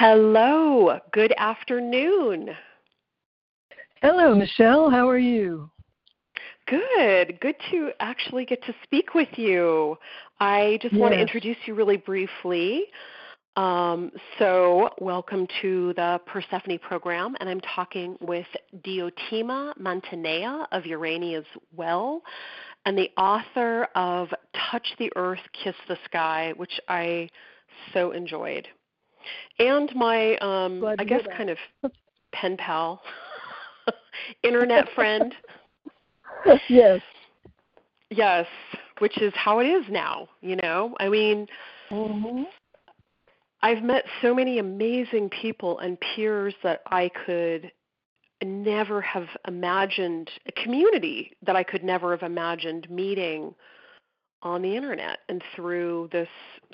Hello, good afternoon. Hello, Michelle. How are you? Good. Good to actually get to speak with you. I just want to introduce you really briefly. Um, so, welcome to the Persephone program, and I'm talking with Diotima Mantineia of Urania's Well, and the author of Touch the Earth, Kiss the Sky, which I so enjoyed. And my, um, I guess, kind of pen pal, internet friend. yes. Yes, which is how it is now, you know? I mean, mm-hmm. I've met so many amazing people and peers that I could never have imagined, a community that I could never have imagined meeting on the internet and through this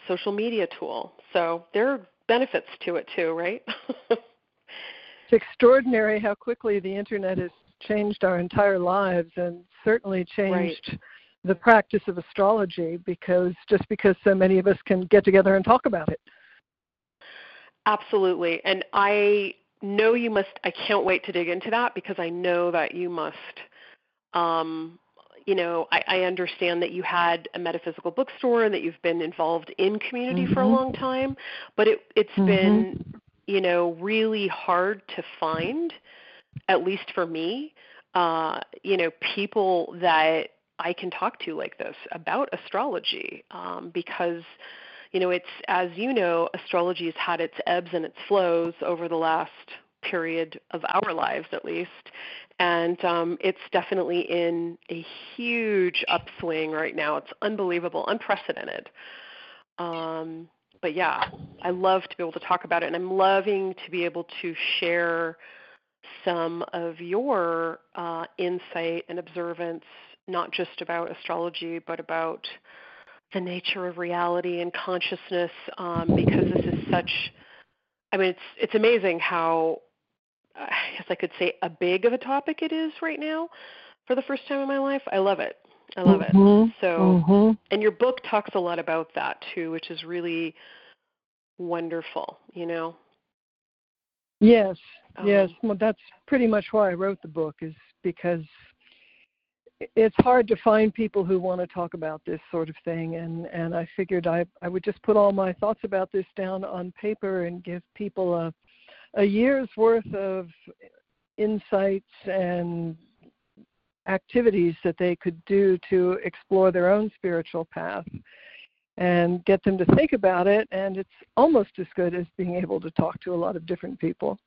social media tool. So there are benefits to it too, right? it's extraordinary how quickly the internet has changed our entire lives and certainly changed right. the practice of astrology because just because so many of us can get together and talk about it. Absolutely. And I know you must I can't wait to dig into that because I know that you must um you know, I, I understand that you had a metaphysical bookstore and that you've been involved in community mm-hmm. for a mm-hmm. long time, but it, it's mm-hmm. been, you know, really hard to find, at least for me, uh, you know, people that I can talk to like this about astrology um, because, you know, it's, as you know, astrology has had its ebbs and its flows over the last period of our lives at least and um, it's definitely in a huge upswing right now. It's unbelievable, unprecedented. Um, but yeah, I love to be able to talk about it, and I'm loving to be able to share some of your uh, insight and observance, not just about astrology, but about the nature of reality and consciousness, um, because this is such. I mean, it's it's amazing how I guess I could say a big of a topic it is right now for the first time in my life. I love it. I love mm-hmm. it. So, mm-hmm. and your book talks a lot about that too, which is really wonderful, you know. Yes. Um, yes. Well, that's pretty much why I wrote the book is because it's hard to find people who want to talk about this sort of thing and and I figured I I would just put all my thoughts about this down on paper and give people a a year's worth of insights and activities that they could do to explore their own spiritual path and get them to think about it and it's almost as good as being able to talk to a lot of different people.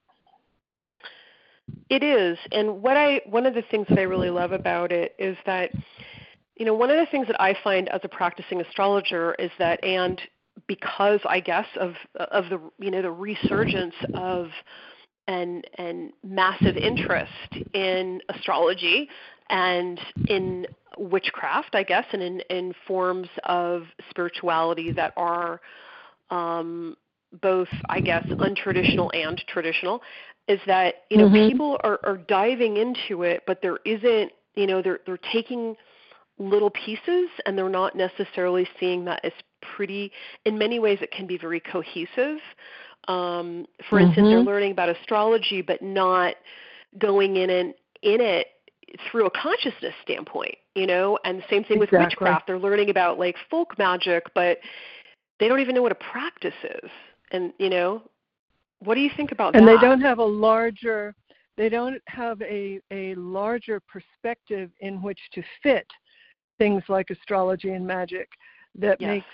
It is. And what i one of the things that i really love about it is that you know one of the things that i find as a practicing astrologer is that and because I guess of of the you know the resurgence of and and massive interest in astrology and in witchcraft, I guess, and in, in forms of spirituality that are um, both, I guess, untraditional and traditional, is that you know mm-hmm. people are, are diving into it, but there isn't, you know, they're they're taking little pieces and they're not necessarily seeing that as pretty in many ways it can be very cohesive. Um, for mm-hmm. instance they're learning about astrology but not going in and in it through a consciousness standpoint you know? And same thing with witchcraft. They're learning about like folk magic but they don't even know what a practice is. And you know what do you think about and that? and they don't have a larger they don't have a, a larger perspective in which to fit things like astrology and magic that yes. makes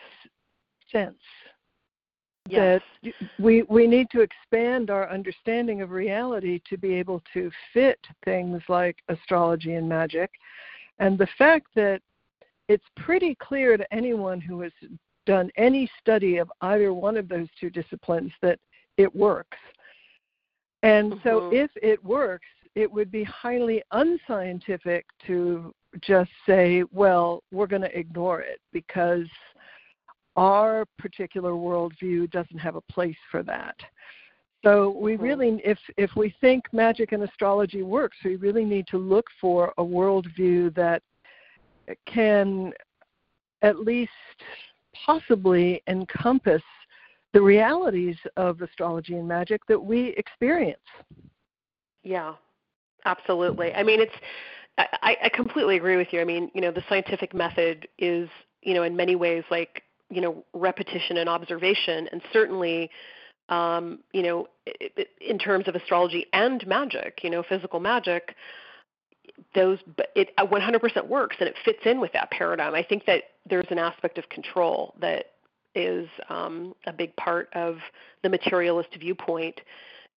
sense. Yes. That we we need to expand our understanding of reality to be able to fit things like astrology and magic. And the fact that it's pretty clear to anyone who has done any study of either one of those two disciplines that it works. And mm-hmm. so if it works, it would be highly unscientific to just say, well, we're going to ignore it because our particular worldview doesn't have a place for that. So we really, if if we think magic and astrology works, we really need to look for a worldview that can at least possibly encompass the realities of astrology and magic that we experience. Yeah, absolutely. I mean, it's I, I completely agree with you. I mean, you know, the scientific method is, you know, in many ways like, you know, repetition and observation, and certainly, um, you know, in terms of astrology and magic, you know, physical magic, those it 100% works and it fits in with that paradigm. I think that there's an aspect of control that is um, a big part of the materialist viewpoint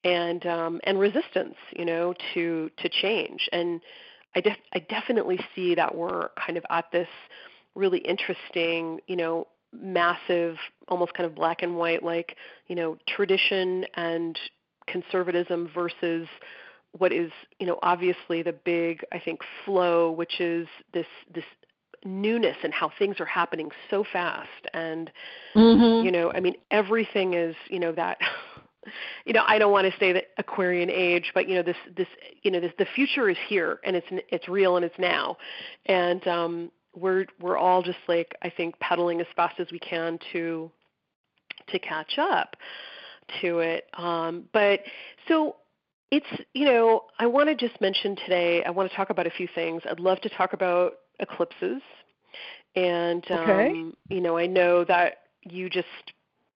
and um, and resistance, you know, to to change. And I def- I definitely see that we're kind of at this really interesting, you know, massive, almost kind of black and white, like you know, tradition and conservatism versus what is you know obviously the big I think flow, which is this this newness and how things are happening so fast and mm-hmm. you know i mean everything is you know that you know i don't want to say that aquarian age but you know this this you know this the future is here and it's it's real and it's now. And um we're we're all just like i think pedaling as fast as we can to to catch up to it. Um but so it's you know i want to just mention today i want to talk about a few things. I'd love to talk about eclipses. And okay. um you know i know that you just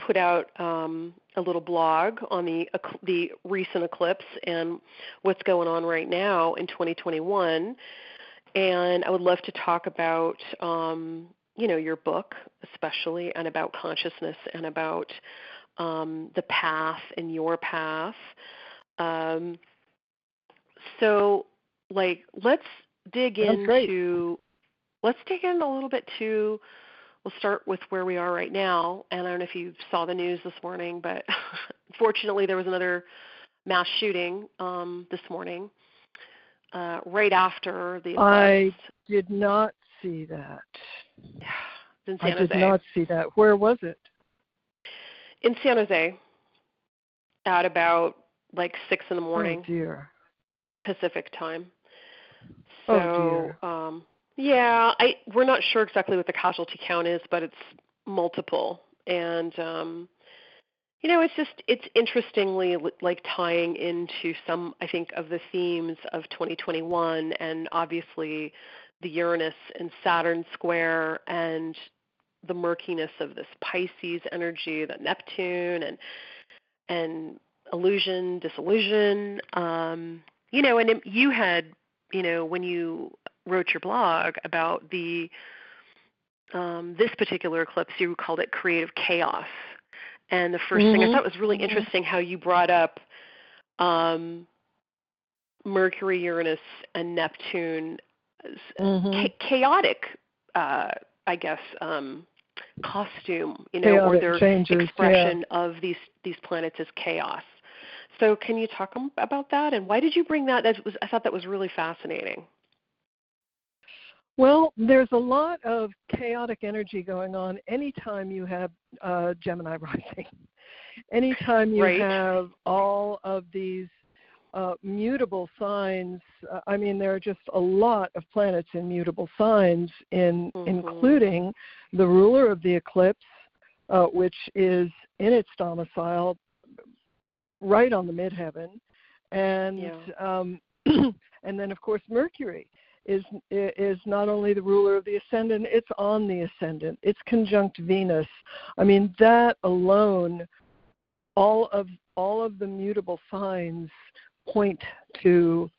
put out um, a little blog on the the recent eclipse and what's going on right now in 2021. And I would love to talk about um, you know your book especially and about consciousness and about um, the path and your path. Um, so like let's dig That's into great. let's dig in a little bit to we'll start with where we are right now. And I don't know if you saw the news this morning, but fortunately, there was another mass shooting um, this morning, uh, right after the. I did not see that. in San I did not see that. Where was it? In San Jose, at about like six in the morning. Oh dear. Pacific time. Oh, so, oh dear. Um, yeah, I we're not sure exactly what the casualty count is, but it's multiple, and um, you know, it's just it's interestingly like tying into some I think of the themes of 2021, and obviously the Uranus and Saturn square and the murkiness of this Pisces energy, the Neptune, and and illusion, disillusion. Um, you know, and you had, you know, when you wrote your blog about the um, this particular eclipse, you called it creative chaos. And the 1st mm-hmm. thing I mm-hmm. thought was really mm-hmm. interesting how you brought up um, Mercury, Uranus, and Neptune, mm-hmm. cha- chaotic, uh, I guess, um, costume, you know, chaotic or their changes, expression yeah. of these these planets as chaos. So, can you talk about that? And why did you bring that? That was I thought that was really fascinating. Well, there's a lot of chaotic energy going on anytime you have uh, Gemini rising. anytime you right. have all of these uh, mutable signs, uh, I mean, there are just a lot of planets in mutable signs, in mm-hmm. including the ruler of the eclipse, uh, which is in its domicile right on the midheaven, and yeah. um, and then of course Mercury is is not only the ruler of the ascendant, it's on the ascendant. It's conjunct Venus. I mean that alone, all of all of the mutable signs point to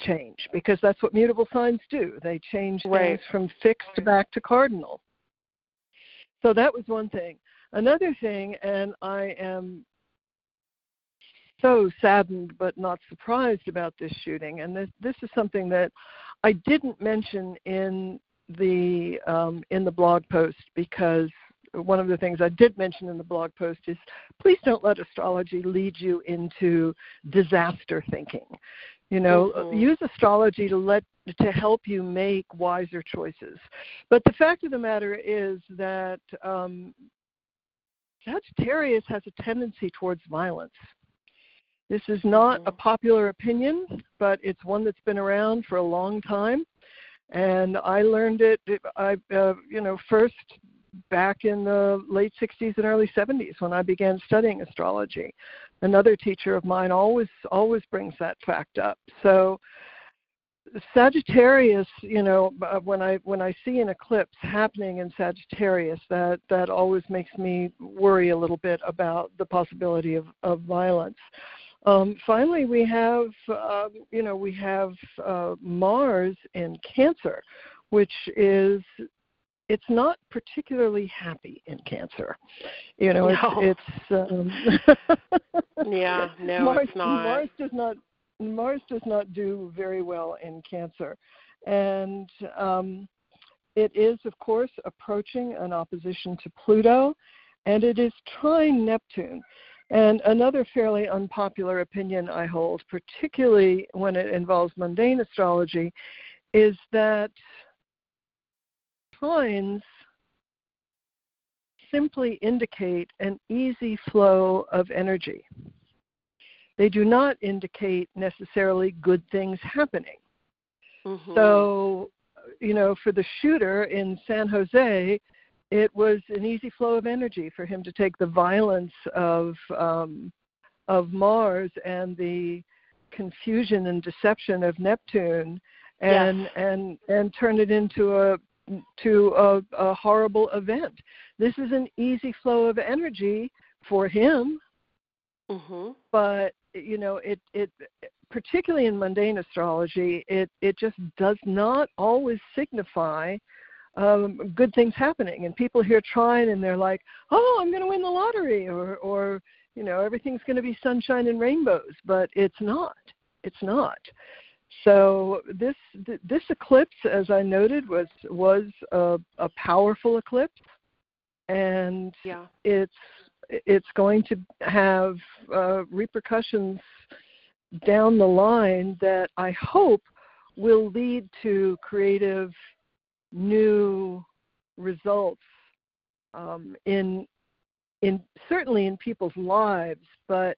change because that's what mutable signs do. They change right. things from fixed back to cardinal. So that was one thing. Another thing, and I am so saddened but not surprised about this shooting. And this, this is something that I didn't mention in the um, in the blog post because one of the things I did mention in the blog post is please don't let astrology lead you into disaster thinking. You know, mm-hmm. use astrology to let to help you make wiser choices. But the fact of the matter is that um, Sagittarius has a tendency towards violence. This is not a mm-hmm. popular opinion, but it's one that's been around for a long time. And I learned it, I, uh, you know, first back in the late 60s and early 70s when I began studying astrology. Another teacher of mine always always brings that fact up. So Sagittarius, you know, uh, when I when I see an eclipse happening in Sagittarius, that that always makes me worry a little bit about the possibility of of violence. Um, finally, we have, uh, you know, we have uh, Mars in Cancer, which is it's not particularly happy in Cancer. You know, no. it's, it's um, yeah, no, Mars, it's not. Mars does not Mars does not do very well in Cancer, and um, it is, of course, approaching an opposition to Pluto, and it is trine Neptune. And another fairly unpopular opinion I hold, particularly when it involves mundane astrology, is that trines simply indicate an easy flow of energy. They do not indicate necessarily good things happening. Mm-hmm. So, you know, for the shooter in San Jose, it was an easy flow of energy for him to take the violence of um, of Mars and the confusion and deception of Neptune and yes. and and turn it into a to a, a horrible event. This is an easy flow of energy for him, mm-hmm. but you know it it particularly in mundane astrology it it just does not always signify um, good things happening. And people here trying, and they're like, "Oh, I'm going to win the lottery," or, or you know, everything's going to be sunshine and rainbows. But it's not. It's not. So this this eclipse, as I noted, was was a, a powerful eclipse, and yeah. it's it's going to have uh, repercussions down the line that I hope will lead to creative new results um, in in certainly in people's lives, but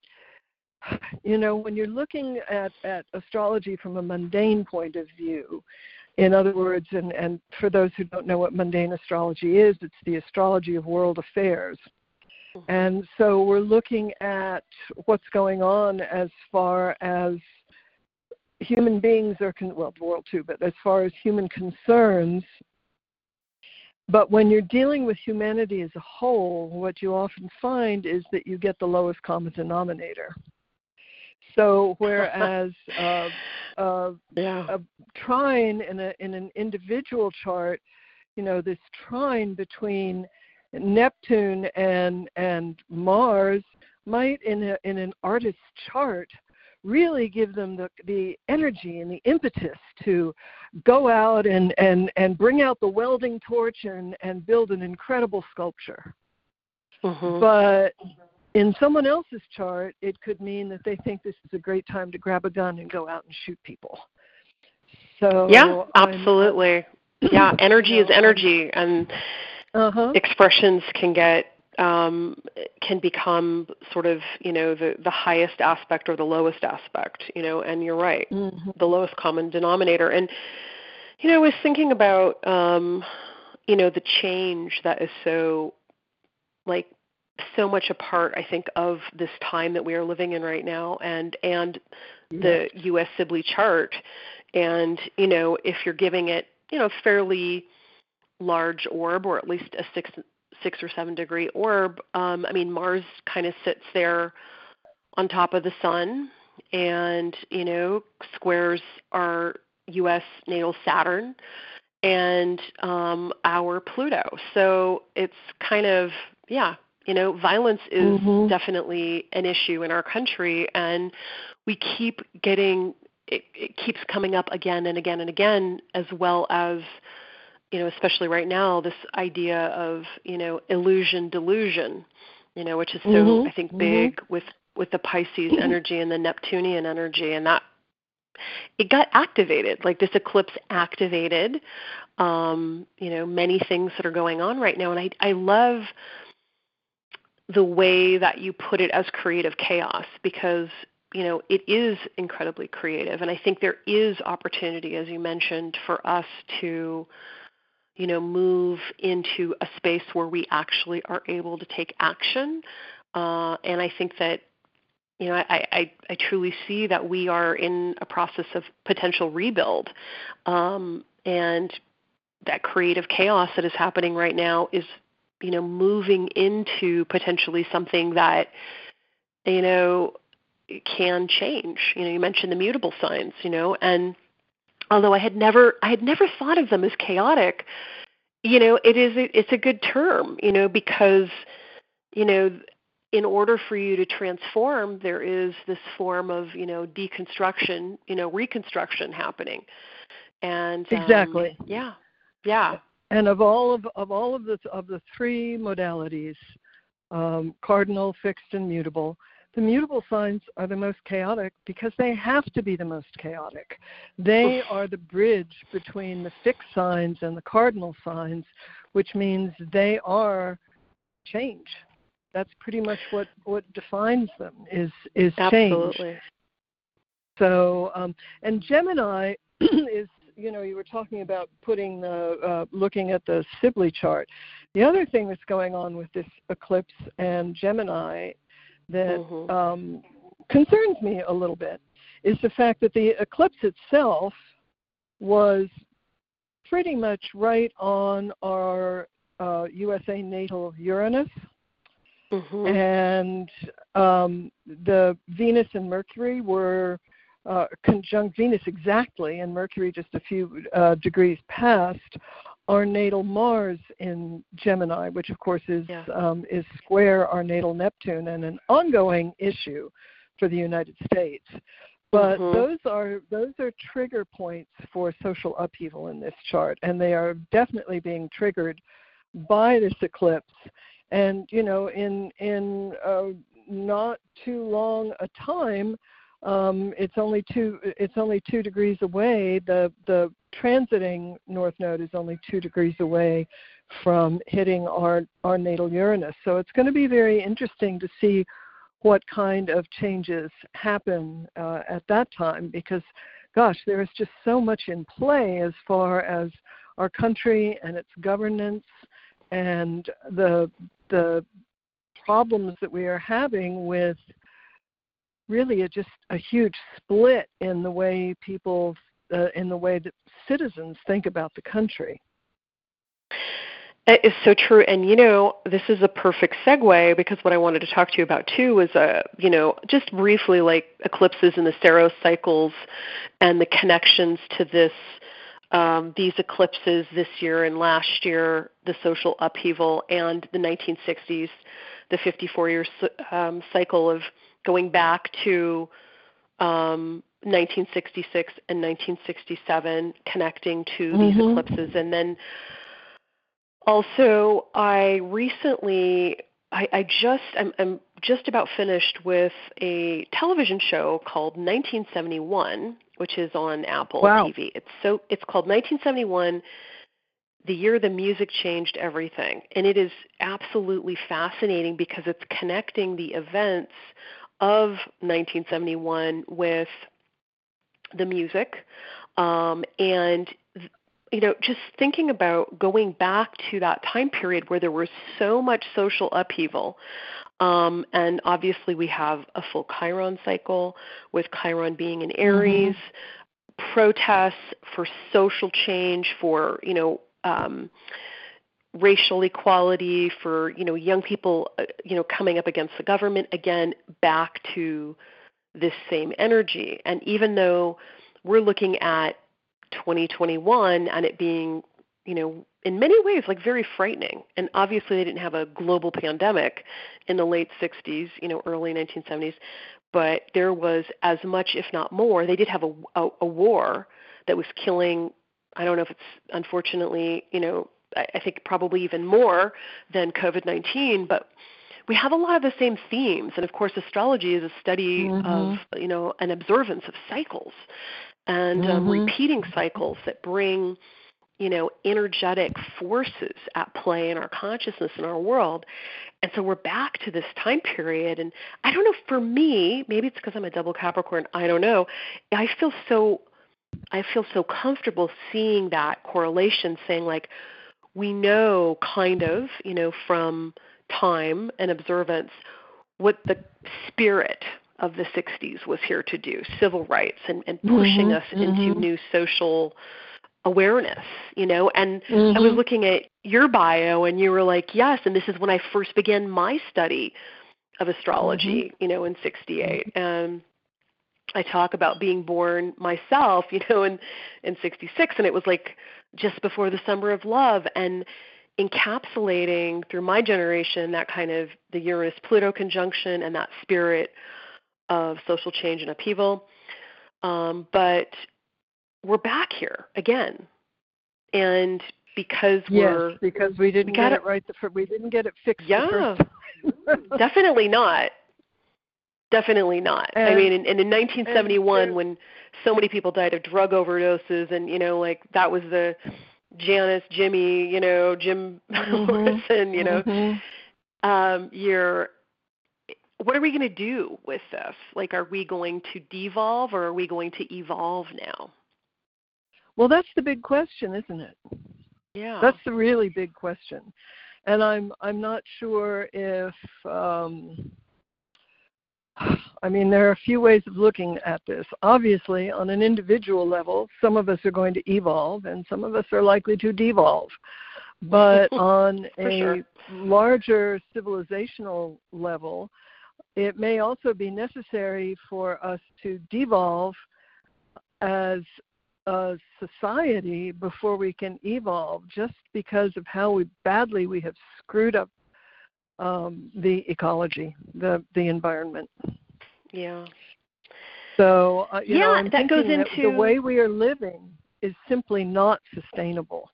you know when you're looking at, at astrology from a mundane point of view in other words and, and for those who don't know what mundane astrology is it's the astrology of world affairs mm-hmm. and so we're looking at what's going on as far as human beings are con- well the world too but as far as human concerns but when you're dealing with humanity as a whole what you often find is that you get the lowest common denominator so whereas uh, uh, yeah. a trine in a in an individual chart you know this trine between neptune and and mars might in a in an artist's chart really give them the, the energy and the impetus to go out and, and, and bring out the welding torch and, and build an incredible sculpture. Mm-hmm. But in someone else's chart, it could mean that they think this is a great time to grab a gun and go out and shoot people. So yeah, I'm, absolutely. yeah, energy you is energy, and uh-huh. expressions can get um, can become sort of you know the the highest aspect or the lowest aspect you know and you're right mm-hmm. the lowest common denominator. And you know I was thinking about um, you know the change that is so like so much a part I think of this time that we are living in right now and and the US Sibly chart. And you know if you're giving it you know fairly large orb or at least a six six or seven degree orb, um, I mean, Mars kind of sits there on top of the sun and, you know, squares our U.S. natal Saturn and um, our Pluto. So it's kind of, yeah, you know, violence is mm-hmm. definitely an issue in our country, and we keep getting it, it keeps coming up again and again and again, as well as you know, especially right now, this idea of you know illusion delusion, you know, which is so mm-hmm. I think mm-hmm. big with with the Pisces energy and the Neptunian energy, and that it got activated. Like this eclipse activated, um, you know, many things that are going on right now, and I I love the way that you put it as creative chaos because you know it is incredibly creative and i think there is opportunity as you mentioned for us to you know, move into a space where we actually are able to take action. Uh, and I think that, you know, I, I, I truly see that we are in a process of potential rebuild. Um, and that creative chaos that is happening right now is, you know, moving into potentially something that, you know, can change. You know, you mentioned the mutable signs, you know, and although I had never I had never thought of them as chaotic, you know, it is it's a good term, you know, because you know, in order for you to transform, there is this form of you know deconstruction, you know, reconstruction happening, and um, exactly, yeah, yeah. And of all of of all of the of the three modalities, um, cardinal, fixed, and mutable, the mutable signs are the most chaotic because they have to be the most chaotic. They are the bridge between the fixed signs and the cardinal signs, which means they are change. That's pretty much what, what defines them is is change. Absolutely. So um, and Gemini is you know you were talking about putting the uh, looking at the Sibly chart. The other thing that's going on with this eclipse and Gemini that mm-hmm. um, concerns me a little bit is the fact that the eclipse itself was pretty much right on our uh, USA natal Uranus. Mm-hmm. And um, the Venus and Mercury were uh, conjunct Venus exactly, and Mercury just a few uh, degrees past our natal Mars in Gemini, which of course is yeah. um, is square our natal Neptune, and an ongoing issue for the United States. But mm-hmm. those are those are trigger points for social upheaval in this chart, and they are definitely being triggered by this eclipse. And you know, in in uh, not too long a time, um, it's only two it's only two degrees away. The the transiting north node is only two degrees away from hitting our our natal Uranus. So it's going to be very interesting to see what kind of changes happen uh, at that time because gosh there is just so much in play as far as our country and its governance and the the problems that we are having with really a, just a huge split in the way people, uh, in the way that citizens think about the country. It is so true, and you know this is a perfect segue because what I wanted to talk to you about too was, uh, you know, just briefly like eclipses and the Saros cycles, and the connections to this, um, these eclipses this year and last year, the social upheaval, and the 1960s, the 54-year um, cycle of going back to um, 1966 and 1967, connecting to mm-hmm. these eclipses, and then also I recently I, I just I'm, I'm just about finished with a television show called 1971, which is on Apple wow. TV. It's so it's called 1971 the year the music changed everything. And it is absolutely fascinating because it's connecting the events of 1971 with the music um, and you know just thinking about going back to that time period where there was so much social upheaval um, and obviously we have a full chiron cycle with chiron being in aries mm-hmm. protests for social change for you know um, racial equality, for you know young people, uh, you know coming up against the government again, back to this same energy. And even though we're looking at 2021 and it being, you know, in many ways like very frightening. And obviously they didn't have a global pandemic in the late 60s, you know, early 1970s, but there was as much, if not more. They did have a, a, a war that was killing. I don't know if it's unfortunately, you know, I think probably even more than COVID 19, but we have a lot of the same themes. And of course, astrology is a study mm-hmm. of, you know, an observance of cycles and um, mm-hmm. um, repeating cycles that bring, you know, energetic forces at play in our consciousness in our world. And so we're back to this time period. And I don't know, for me, maybe it's because I'm a double Capricorn, I don't know. I feel so. I feel so comfortable seeing that correlation saying like we know kind of, you know, from time and observance what the spirit of the 60s was here to do civil rights and, and pushing mm-hmm, us into mm-hmm. new social awareness you know and mm-hmm. i was looking at your bio and you were like yes and this is when i first began my study of astrology mm-hmm. you know in 68 and i talk about being born myself you know in in 66 and it was like just before the summer of love and encapsulating through my generation that kind of the Uranus Pluto conjunction and that spirit of social change and upheaval. Um, but we're back here again, and because we're yes, because we didn't we get it right, the, first, we didn't get it fixed. Yeah, definitely not. Definitely not. And, I mean, in, in 1971, when so many people died of drug overdoses, and you know, like that was the Janis, Jimi, you know, Jim mm-hmm. Morrison, you know, mm-hmm. um, you're what are we going to do with this? Like, are we going to devolve or are we going to evolve now? Well, that's the big question, isn't it? Yeah. That's the really big question. And I'm I'm not sure if um, I mean, there are a few ways of looking at this. Obviously, on an individual level, some of us are going to evolve and some of us are likely to devolve. But on a sure. larger civilizational level, it may also be necessary for us to devolve as a society before we can evolve just because of how we badly we have screwed up um, the ecology, the the environment. Yeah. So uh, you yeah, know, that goes that into the way we are living is simply not sustainable,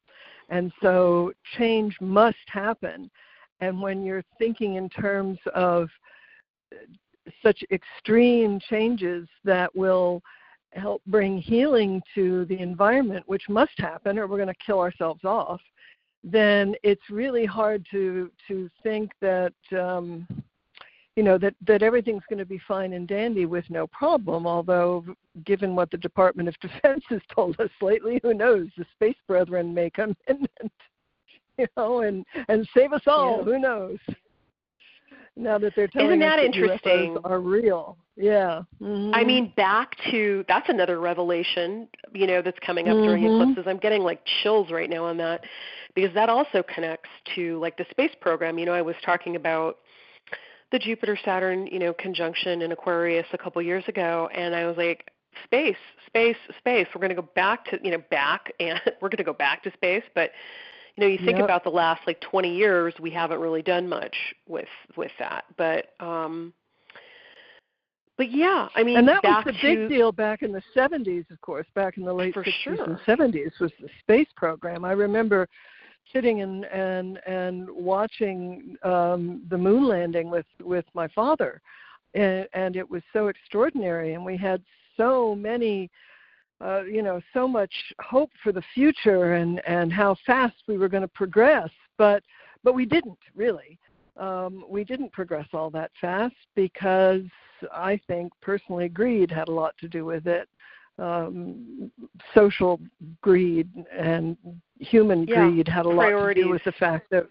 and so change must happen. And when you're thinking in terms of such extreme changes that will help bring healing to the environment, which must happen, or we're going to kill ourselves off then it's really hard to to think that um, you know that that everything's going to be fine and dandy with no problem. Although, given what the Department of Defense has told us lately, who knows? The space brethren may come in and you know and and save us all. Yeah. Who knows? Now that they're telling Isn't that us interesting? UFOs are real. Yeah. Mm-hmm. I mean, back to that's another revelation, you know, that's coming up during mm-hmm. eclipses. I'm getting like chills right now on that because that also connects to like the space program. You know, I was talking about the Jupiter Saturn, you know, conjunction in Aquarius a couple years ago and I was like space, space, space. We're going to go back to, you know, back and we're going to go back to space, but you know, you think yep. about the last like 20 years, we haven't really done much with with that. But um but yeah, I mean, and that was the to, big deal back in the 70s, of course. Back in the late For 60s sure. and 70s was the space program. I remember sitting and and and watching um, the moon landing with with my father, and, and it was so extraordinary. And we had so many, uh, you know, so much hope for the future and and how fast we were going to progress. But but we didn't really. Um, we didn't progress all that fast because I think personally greed had a lot to do with it. Um, social greed and human Yeah, greed had a lot to do with the fact that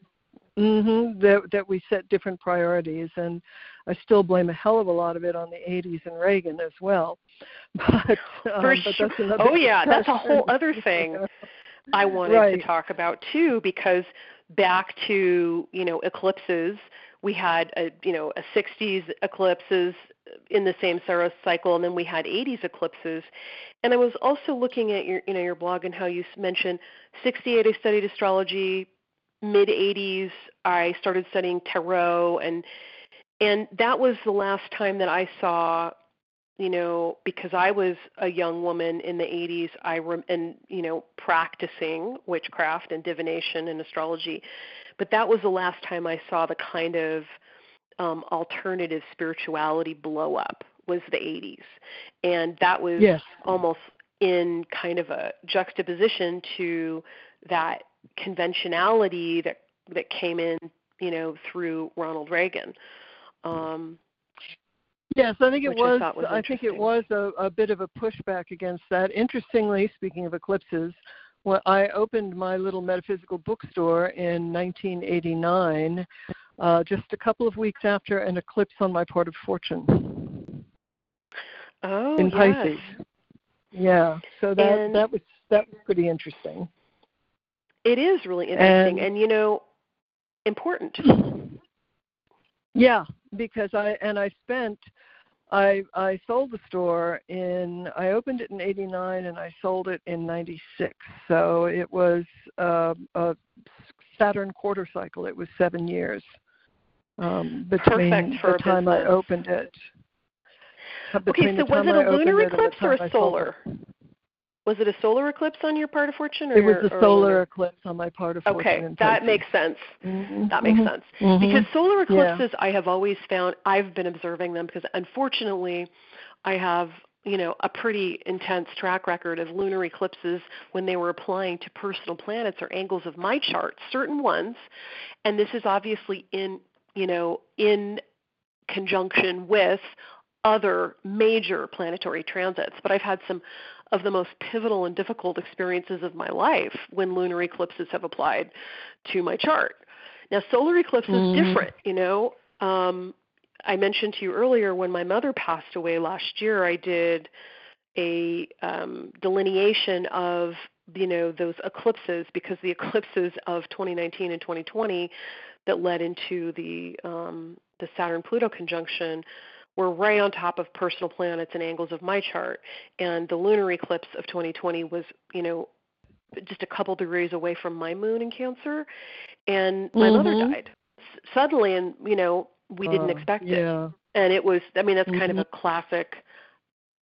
hmm that that we set different priorities, and I still blame a hell of a lot of it on the 80s and Reagan as well. But, um, For but sure. that's another Oh yeah, that's a whole other thing I wanted Right. to talk about too because back to, you know, eclipses, we had a, you know, a 60s eclipses in the same Saros cycle and then we had 80s eclipses. And I was also looking at your, you know, your blog and how you mentioned 68 I studied astrology, mid 80s I started studying tarot and and that was the last time that I saw you know because i was a young woman in the 80s i rem- and you know practicing witchcraft and divination and astrology but that was the last time i saw the kind of um alternative spirituality blow up was the 80s and that was Yes. almost in kind of a juxtaposition to that conventionality that that came in you know through ronald reagan um Yes, I think it which I was. I think it was a, a bit of a pushback against that. Interestingly, speaking of eclipses, well, I opened my little metaphysical bookstore in 1989, uh, just a couple of weeks after an eclipse on my part of fortune. Oh, in yes. Pisces. Yeah, so that And- that was that was pretty interesting. It is really interesting, And- and you know, important. Yeah, because I and I spent I I sold the store in I opened it in 89 and I sold it in 96. So it was uh, a Saturn quarter cycle. It was 7 years. Um between the time I opened it. uh, Okay, so was it a lunar it and the eclipse or a solar? it. Was it a solar eclipse on your part of fortune, or It was a solar lunar? eclipse on my part of fortune Okay, that makes sense. Mhm, That makes mhm, sense. mhm. Because solar Yeah. eclipses, I have always found, I've been observing them because unfortunately, I have, you know, a pretty intense track record of lunar eclipses when they were applying to personal planets or angles of my chart, certain ones, and this is obviously in, you know, in conjunction with other major planetary transits. But I've had some of the most pivotal and difficult experiences of my life when lunar eclipses have applied to my chart. Now, solar eclipse is Mhm. different, you know. Um, I mentioned to you earlier when my mother passed away last year, I did a um, delineation of you know those eclipses because the eclipses of 2019 and 2020 that led into the um, the Saturn Pluto conjunction were right on top of personal planets and angles of my chart, and the lunar eclipse of 2020 was you know just a couple degrees away from my moon in Cancer, and my mother Mhm. died. S- suddenly, and you know we didn't Uh, expect it. and it was i mean that's kind of Mhm. a classic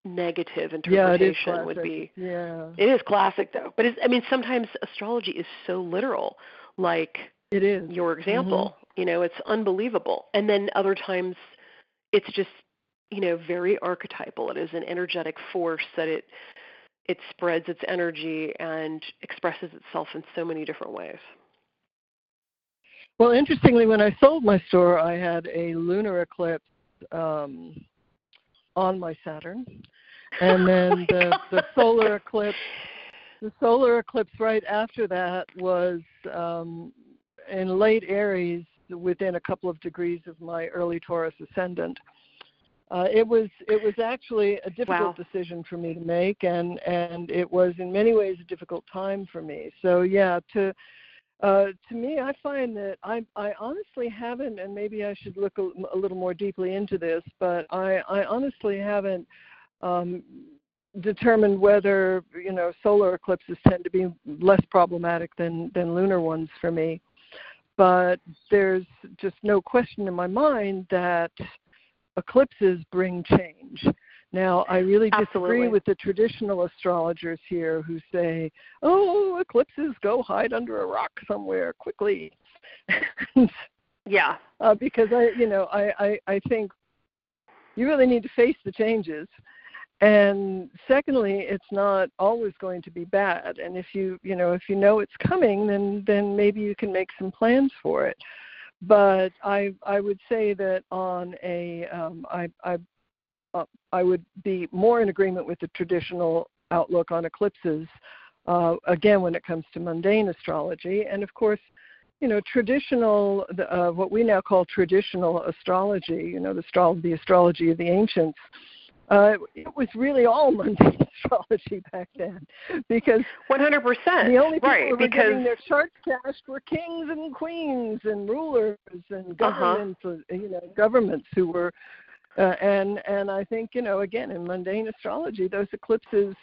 negative Yeah, interpretation would be. Yeah. it is classic though. But it's i mean sometimes astrology is so literal like It is. your example you know it's unbelievable. And then other times it's just you know very archetypal. It is an energetic force that it it spreads its energy and expresses itself in so many different ways. Well, interestingly, when I sold my store, I had a lunar eclipse um, on my Saturn, and then Oh the the solar eclipse. The solar eclipse right after that was um, in late Aries, within a couple of degrees of my early Taurus ascendant. Uh, it was it was actually a difficult Wow. decision for me to make, and and it was in many ways a difficult time for me. So yeah, to uh, to me, I find that I, I honestly haven't, and maybe I should look a, a little more deeply into this, but I, I honestly haven't um, determined whether you know solar eclipses tend to be less problematic than than lunar ones for me. But there's just no question in my mind that eclipses bring change. Now, I really disagree Absolutely. with the traditional astrologers here who say, "Oh, eclipses go hide under a rock somewhere quickly," yeah uh, because I, you know, I, I, I think you really need to face the changes. And secondly, it's not always going to be bad. And if you, you know, if you know it's coming, then then maybe you can make some plans for it. But I, I would say that on a, um, I, I uh, I would be more in agreement with the traditional outlook on eclipses. Uh, again, when it comes to mundane astrology, and of course, you know, traditional, uh, what we now call traditional astrology. You know, the, astro- the astrology of the ancients. It was really all mundane astrology back then, because 100% the only people right who were because getting their charts cashed were kings and queens and rulers and Uh-huh. governments, uh you know, governments who were, uh, and and I think you know again in mundane astrology those eclipses,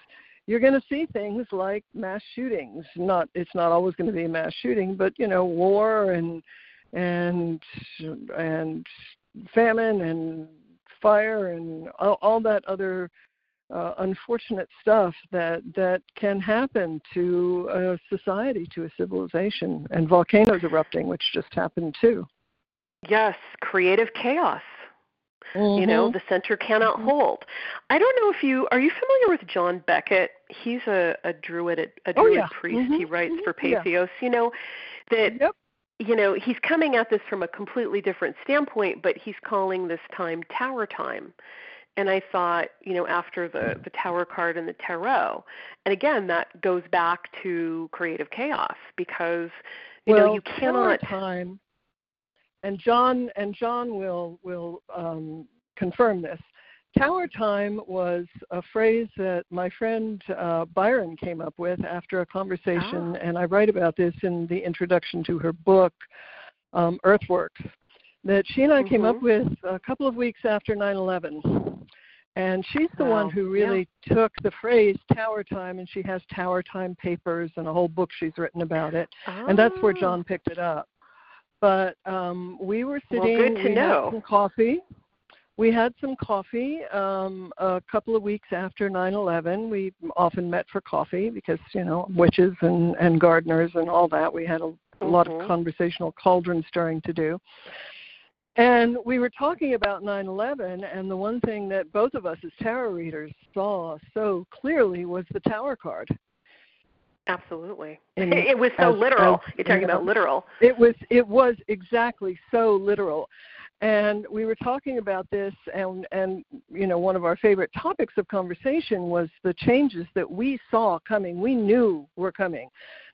you're going to see things like mass shootings. Not it's not always going to be a mass shooting, but you know war and and and famine and fire and all, all that other uh, unfortunate stuff that that can happen to a society, to a civilization, and volcanoes erupting, which just happened too. yes creative chaos you Mm-hmm. know the center cannot Mhm. hold i don't know if you are you familiar with john beckett he's a, a druid a Oh, druid yeah. priest he Mhm, writes mhm, for yeah. you know that Yep. You know he's coming at this from a completely different standpoint but he's calling this time tower time and I thought, you know, after the the Tower card and the Tarot, and again that goes back to creative chaos because you well, know you cannot Tower time. And John and John will will um, confirm this. Tower time was a phrase that my friend uh, Byron came up with after a conversation, oh. and I write about this in the introduction to her book, um, Earthworks, that she and I mm-hmm. came up mm-hmm. with a couple of weeks after 9 11. And she's the wow. one who really yeah. took the phrase tower time, and she has tower time papers and a whole book she's written about it. And that's where John picked it up. But um, we were sitting, well, good to we know. had some coffee we had some coffee um, a couple of weeks after 9/11. We often met for coffee because you know witches and and gardeners and all that. We had a, mm-hmm. a lot of conversational cauldron stirring to do. And we were talking about 9/11, and the one thing that both of us as tarot readers saw so clearly was the Tower card. Absolutely. It was so as, literal. As, You're talking about literal. It was. It was exactly so literal and we were talking about this and and you know one of our favorite topics of conversation was the changes that we saw coming we knew were coming.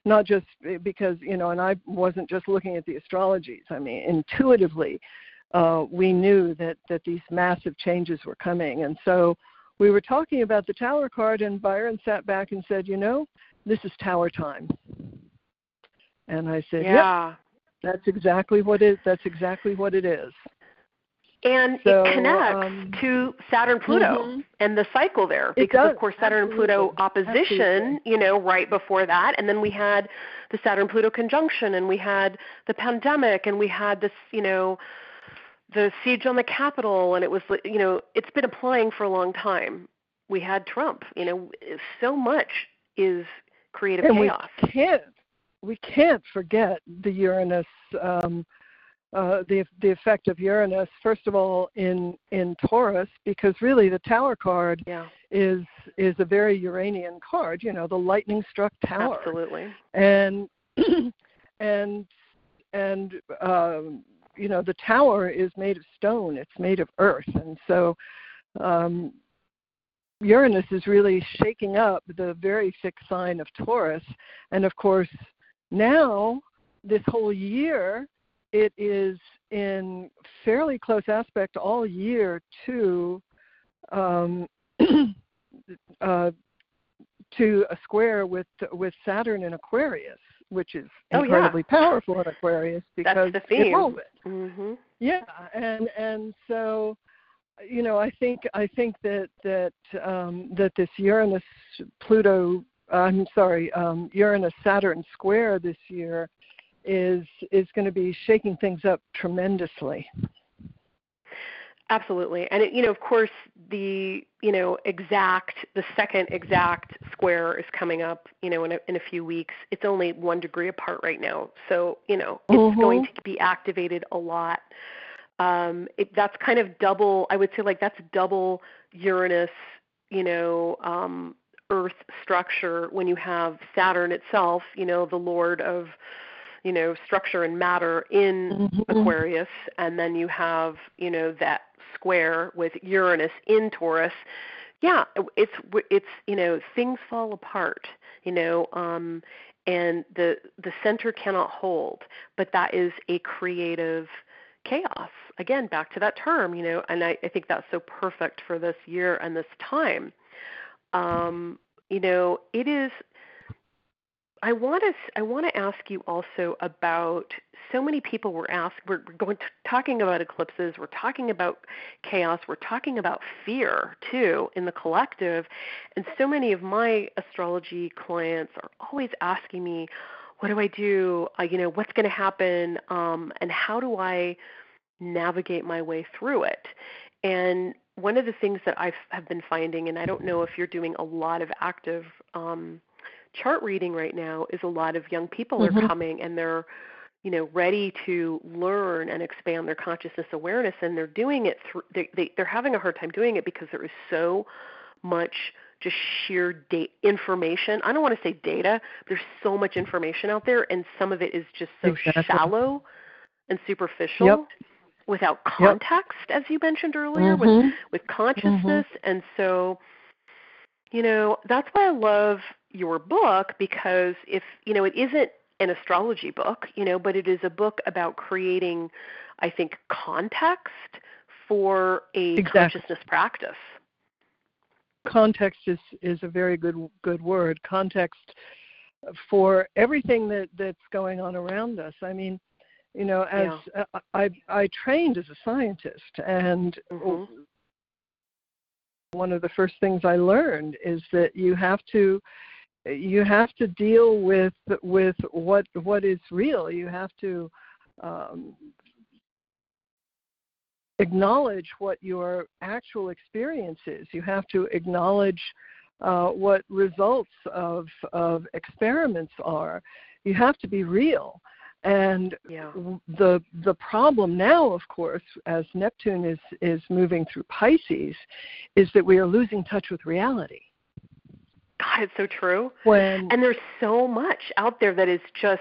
Not just because you know and i wasn't just looking at the astrologies. I mean intuitively uh, we knew that that these massive changes were coming. And so we were talking about the tower card and byron sat back and said you know this is tower time. And i said yeah that's exactly what it. That's exactly what it is. And so, it connects um, to Saturn Pluto mm-hmm. and the cycle there because of course Saturn Absolutely. Pluto opposition, Absolutely. you know, right before that and then we had the Saturn Pluto conjunction and we had the pandemic and we had this, you know, the siege on the Capitol and it was you know, it's been applying for a long time. We had Trump, you know, so much is creative and chaos. we can't we can't forget the Uranus um, uh, the the effect of Uranus, first of all, in in Taurus, because really the Tower card yeah. is is a very Uranian card. You know, the lightning struck tower. Absolutely. And and and um, you know the tower is made of stone. It's made of earth, and so um, Uranus is really shaking up the very fixed sign of Taurus. And of course, now this whole year it is in fairly close aspect all year to um, uh, to a square with with Saturn in Aquarius, which is oh, incredibly yeah. powerful in Aquarius because That's the theme. it. Mm-hmm. Yeah, and and so you know I think I think that that um, that this Uranus Pluto I'm sorry um, Uranus Saturn square this year is is going to be shaking things up tremendously. Absolutely, and it, you know, of course, the you know exact the second exact square is coming up. You know, in a, in a few weeks. It's only one degree apart right now, so you know it's mm-hmm. going to be activated a lot. Um, it, that's kind of double. I would say like that's double Uranus. You know, um, Earth structure when you have Saturn itself. You know, the Lord of you know structure and matter in mm-hmm. Aquarius, and then you have you know that square with Uranus in Taurus. Yeah, it's it's you know things fall apart. You know, um, and the the center cannot hold, but that is a creative chaos. Again, back to that term, you know, and I, I think that's so perfect for this year and this time. Um, you know, it is I want to I want to ask you also about so many people were asked we're going to, talking about eclipses, we're talking about chaos, we're talking about fear too in the collective, and so many of my astrology clients are always asking me, what do I do? Uh, you know, what's going to happen, um, and how do I navigate my way through it? And one of the things that I have been finding, and I don't know if you're doing a lot of active um, chart reading right now is a lot of young people mm-hmm. are coming and they're you know ready to learn and expand their consciousness awareness and they're doing it through they, they they're having a hard time doing it because there is so much just sheer data information i don't want to say data there's so much information out there and some of it is just so exactly. shallow and superficial yep. Without context, yep. as you mentioned earlier, mm-hmm. with with consciousness, mm-hmm. and so you know that's why I love your book because if you know it isn't an astrology book, you know, but it is a book about creating, I think, context for a exactly. consciousness practice. Context is is a very good good word. Context for everything that that's going on around us. I mean, you know, as yeah. uh, I I trained as a scientist, and mm-hmm. one of the first things I learned is that you have to you have to deal with with what what is real. You have to um, acknowledge what your actual experience is. You have to acknowledge uh, what results of of experiments are. You have to be real. And yeah. the the problem now, of course, as Neptune is is moving through Pisces, is that we are losing touch with reality. God, it's so true. When and there's so much out there that is just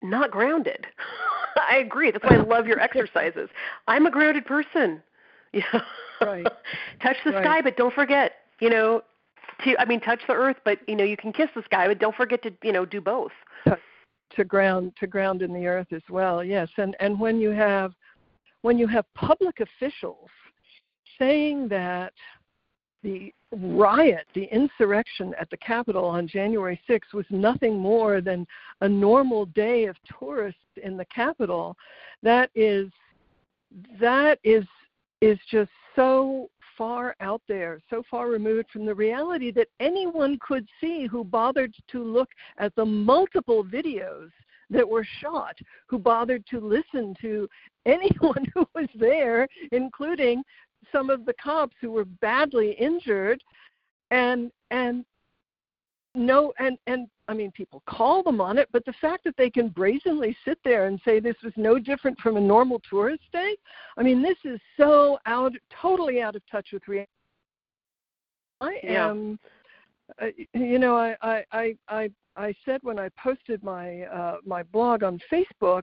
not grounded. I agree. That's why I love your exercises. I'm a grounded person. Yeah. Right. touch the right. sky, but don't forget, you know, to I mean touch the earth, but you know, you can kiss the sky, but don't forget to, you know, do both. To, ground to ground in the earth as well. Yes. And and when you have when you have public officials saying that the riot, the insurrection at the Capitol on January 6th was nothing more than a normal day of tourists in the Capitol. That is that is is just so far out there, so far removed from the reality that anyone could see who bothered to look at the multiple videos that were shot, who bothered to listen to anyone who was there, including some of the cops who were badly injured and and no and and I mean people call them on it, but the fact that they can brazenly sit there and say this was no different from a normal tourist day, I mean this is so out totally out of touch with reality. I am uh, you know I I I I said when I posted my uh, my blog on Facebook,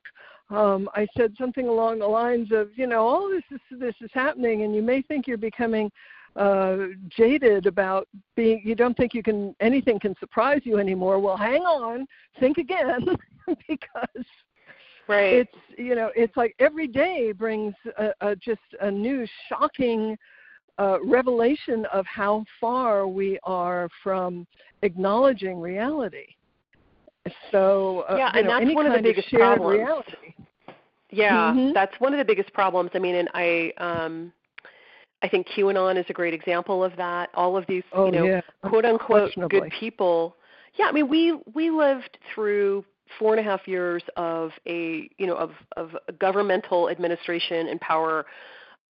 um, I said something along the lines of, you know, all this is this is happening, and you may think you're becoming uh, jaded about being. You don't think you can anything can surprise you anymore. Well, hang on, think again, because right. it's you know it's like every day brings a, a, just a new shocking uh, revelation of how far we are from acknowledging reality. So uh, yeah, and know, that's one of the biggest of problems. Reality. Yeah, mm-hmm. that's one of the biggest problems. I mean, and I um I think QAnon is a great example of that. All of these, oh, you know, yeah. quote unquote good people. Yeah, I mean, we we lived through four and a half years of a you know of of governmental administration and power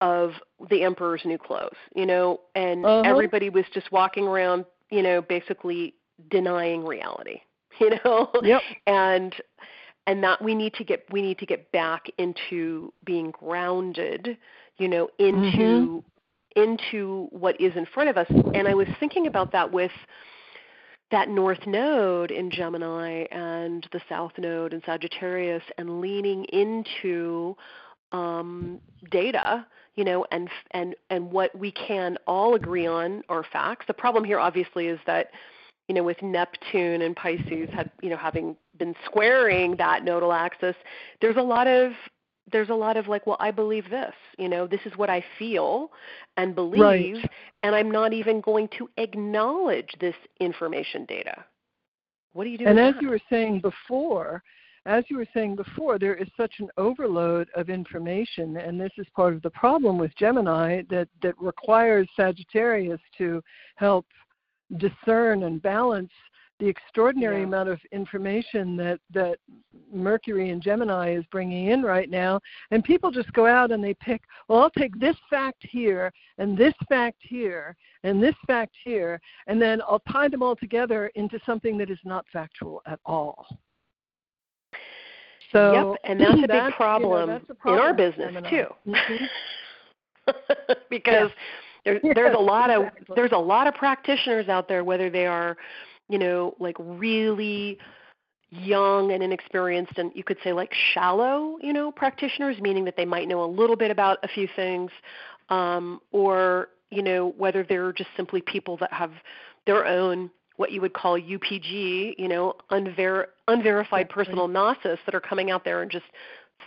of the emperor's new clothes. You know, and uh-huh. everybody was just walking around, you know, basically denying reality. you know yep. and and that we need to get we need to get back into being grounded you know into mm-hmm. Into what is in front of us. And i was thinking about that with that north node in gemini and the south node in sagittarius and leaning into um, data you know and and and what we can all agree on are facts. The problem here obviously is that you know, with Neptune and Pisces had, you know, having been squaring that nodal axis, there's a lot of there's a lot of like, well, I believe this, you know, this is what I feel and believe, right. and I'm not even going to acknowledge this information data. What do you do? And as that? you were saying before, as you were saying before, there is such an overload of information, and this is part of the problem with Gemini that that requires Sagittarius to help discern and balance the extraordinary yeah. amount of information that that Mercury and Gemini is bringing in right now and people just go out and they pick well I'll take this fact here and this fact here and this fact here and then I'll tie them all together into something that is not factual at all. So Yep, and that's a that's, big problem, you know, a problem in our business Gemini. too. Mm-hmm. because yeah there, yes, there's a lot of exactly. there's a lot of practitioners out there, whether they are, you know, like really young and inexperienced and you could say like shallow you know practitioners meaning that they might know a little bit about a few things um, or you know whether they're just simply people that have their own what you would call UPG, you know, unver- unverified personal gnosis that are coming out there and just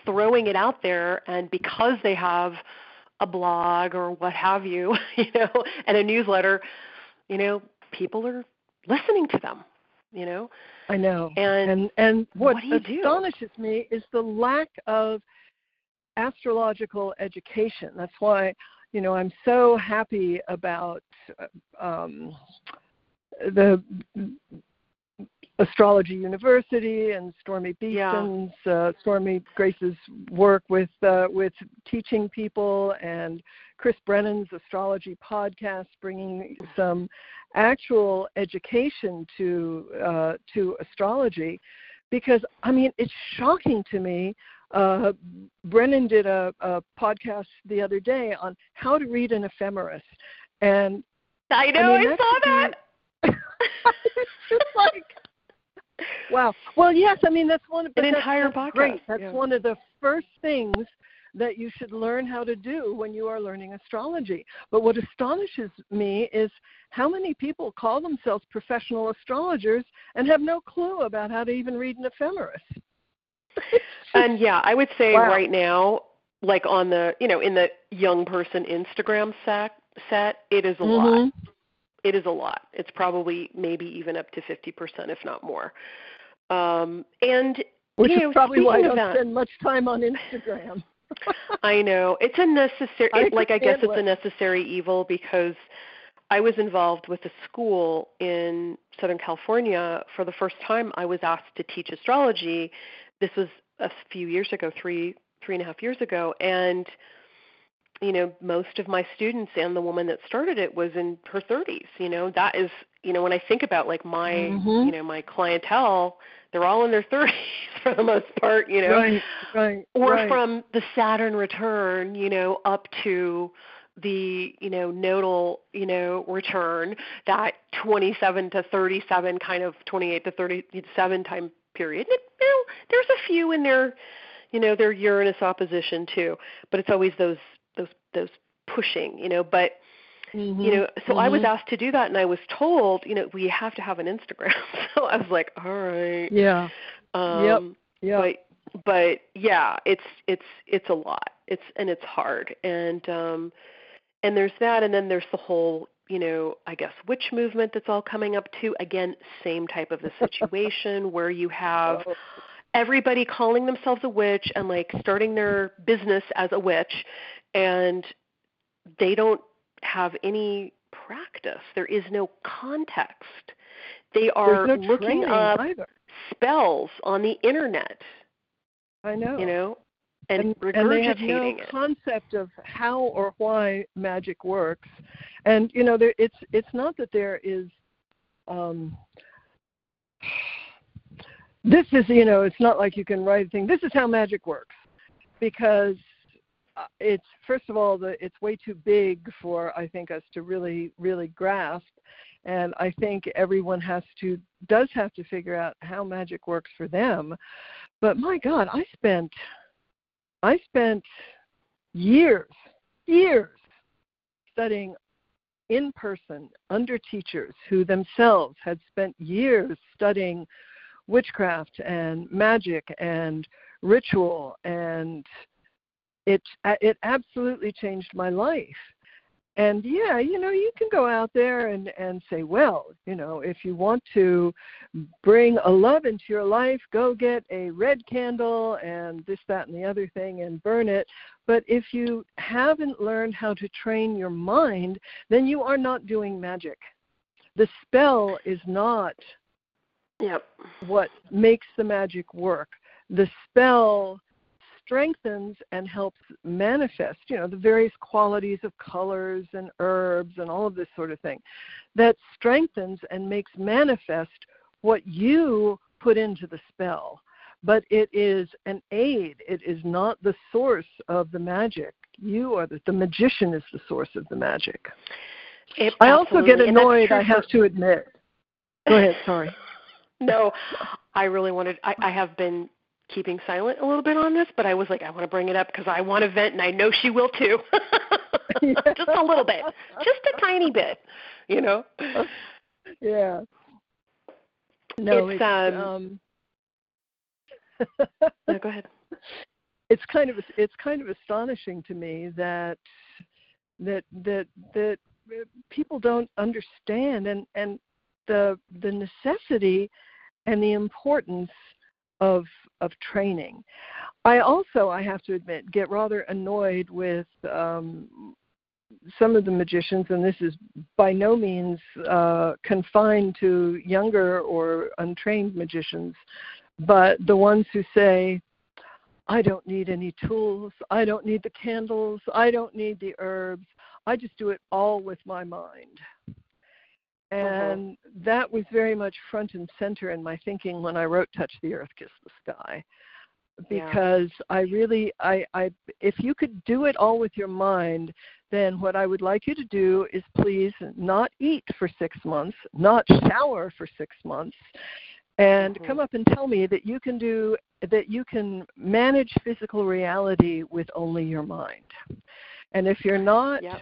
throwing it out there. And because they have a blog or what have you, you know, and a newsletter, you know, people are listening to them, you know. I know. And and, and what, what astonishes do? me is the lack of astrological education. That's why, you know, I'm so happy about um, the Astrology University and Stormy Beeston's, yeah. uh, Stormy Grace's work with uh, with teaching people, and Chris Brennan's astrology podcast, bringing some actual education to uh, to astrology, because I mean it's shocking to me. Uh, Brennan did a, a podcast the other day on how to read an ephemeris, and I know I, mean, I saw that. it's just like wow. Well, yes, I mean that's one of an that's, entire that's podcast. Great. That's yeah. one of the first things that you should learn how to do when you are learning astrology. But what astonishes me is how many people call themselves professional astrologers and have no clue about how to even read an ephemeris. and yeah, I would say wow. right now, like on the you know in the young person Instagram set, set it is a mm-hmm. lot. It is a lot. It's probably maybe even up to fifty percent, if not more. Um, and which you is know, probably why I don't that, spend much time on Instagram. I know it's a necessary. I like I guess it's a necessary evil because I was involved with a school in Southern California for the first time. I was asked to teach astrology. This was a few years ago, three three and a half years ago, and you know most of my students and the woman that started it was in her 30s. You know that is you know when I think about like my mm-hmm. you know my clientele, they're all in their 30s for the most part. You know, right, right, or right. from the Saturn return, you know, up to the you know nodal you know return that 27 to 37 kind of 28 to 37 time period and, you know there's a few in there you know their uranus opposition too but it's always those those those pushing you know but mm-hmm. you know so mm-hmm. i was asked to do that and i was told you know we have to have an instagram. So i was like all right. Yeah. Um yep yep. but but yeah it's it's it's a lot. It's and it's hard. And um and there's that and then there's the whole you know i guess witch movement that's all coming up too. Again same type of a situation where you have Oh. everybody calling themselves a witch and like starting their business as a witch and they don't have any practice. There is no context. They are no looking up either. spells on the internet I know. you know and, and, regurgitating and they have no it. concept of how or why magic works. And you know there it's it's not that there is um this is you know it's not like you can write a thing. This is how magic works. Because Uh, it's first of all the it's way too big for i think us to really really grasp. And i think everyone has to does have to figure out how magic works for them. But my god i spent I spent years, years studying in person under teachers who themselves had spent years studying witchcraft and magic and ritual and it uh, it absolutely changed my life. And yeah you know you can go out there and and say well you know if you want to bring a love into your life go get a red candle and this that and the other thing and burn it. But if you haven't learned how to train your mind then you are not doing magic. The spell is not yep. what makes the magic work. The spell strengthens and helps manifest, you know, the various qualities of colors and herbs and all of this sort of thing. That strengthens and makes manifest what you put into the spell. But it is an aid. It is not the source of the magic. You are the, the magician is the source of the magic. It, I also get absolutely, and that's annoyed, I have to admit. Go ahead, sorry. no, I really wanted. I, I have been keeping silent a little bit on this, but I was like, I want to bring it up because I want to vent, and I know she will too. just a little bit, just a tiny bit, you know. Yeah. No, it's, it's um. um no, go ahead. it's kind of it's kind of astonishing to me that that that that people don't understand and and the the necessity and the importance of of training. I also, I have to admit, get rather annoyed with um, some of the magicians, and this is by no means uh, confined to younger or untrained magicians, but the ones who say, I don't need any tools, I don't need the candles, I don't need the herbs, I just do it all with my mind. Uh-huh. And mm-hmm. that was very much front and center in my thinking when I wrote Touch the Earth, Kiss the Sky. Because yeah. I really I, I if you could do it all with your mind, then what I would like you to do is please not eat for six months, not shower for six months, and mm-hmm. come up and tell me that you can do that you can manage physical reality with only your mind. And if you're not yep.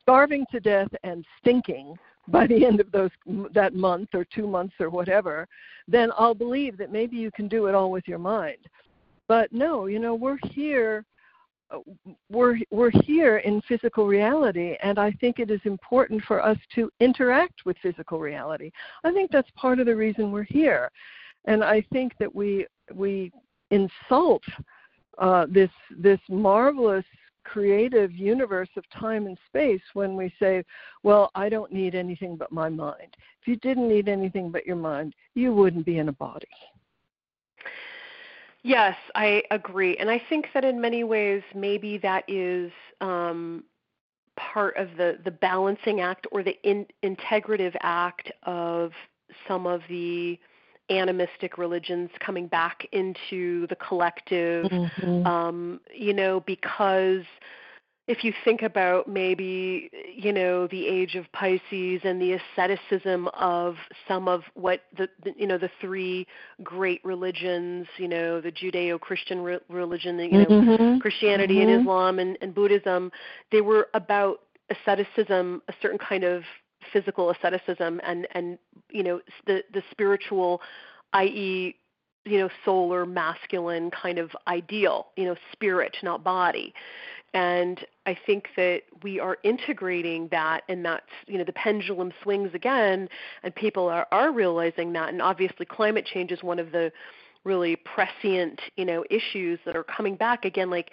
starving to death and stinking by the end of those that month or two months or whatever, then I'll believe that maybe you can do it all with your mind. But no, you know, we're here uh, we're we're here in physical reality and I think it is important for us to interact with physical reality. I think that's part of the reason we're here. And I think that we we insult uh, this this marvelous creative universe of time and space when we say, well, I don't need anything but my mind. If you didn't need anything but your mind, you wouldn't be in a body. Yes, I agree. And I think that in many ways, maybe that is um, part of the, the balancing act or the in, integrative act of some of the animistic religions coming back into the collective mm-hmm. um, you know because if you think about maybe you know the age of pisces and the asceticism of some of what the, the you know the three great religions you know the judeo-christian re- religion you know mm-hmm. christianity mm-hmm. and islam and, and buddhism they were about asceticism a certain kind of physical asceticism and and you know the the spiritual i.e you know solar masculine kind of ideal you know spirit not body. And i think that we are integrating that and that's you know the pendulum swings again and people are are realizing that. And obviously climate change is one of the really prescient you know issues that are coming back. Again like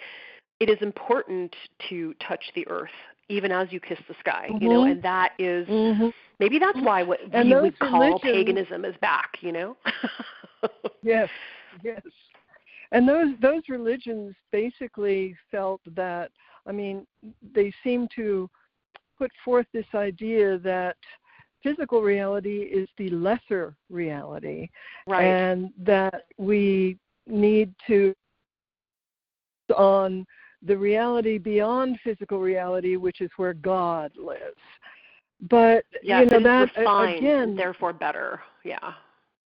it is important to touch the earth even as you kiss the sky mm-hmm. you know and that is, mm-hmm. maybe that's why what and we would call religions, paganism is back you know yes yes and those those religions basically felt that i mean they seem to put forth this idea that physical reality is the lesser reality right. and that we need to on the reality beyond physical reality, which is where God lives. But yes, you know that refined, again, therefore better. Yeah.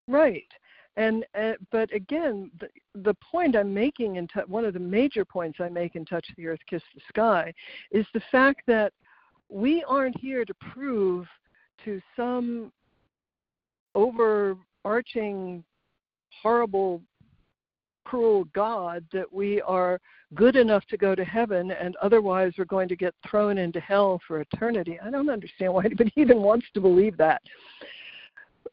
Right. And uh, but again, the, the point I'm making in t- one of the major points I make in Touch the Earth, Kiss the Sky, is the fact that we aren't here to prove to some overarching horrible cruel God that we are good enough to go to heaven and otherwise we're going to get thrown into hell for eternity. I don't understand why anybody even wants to believe that.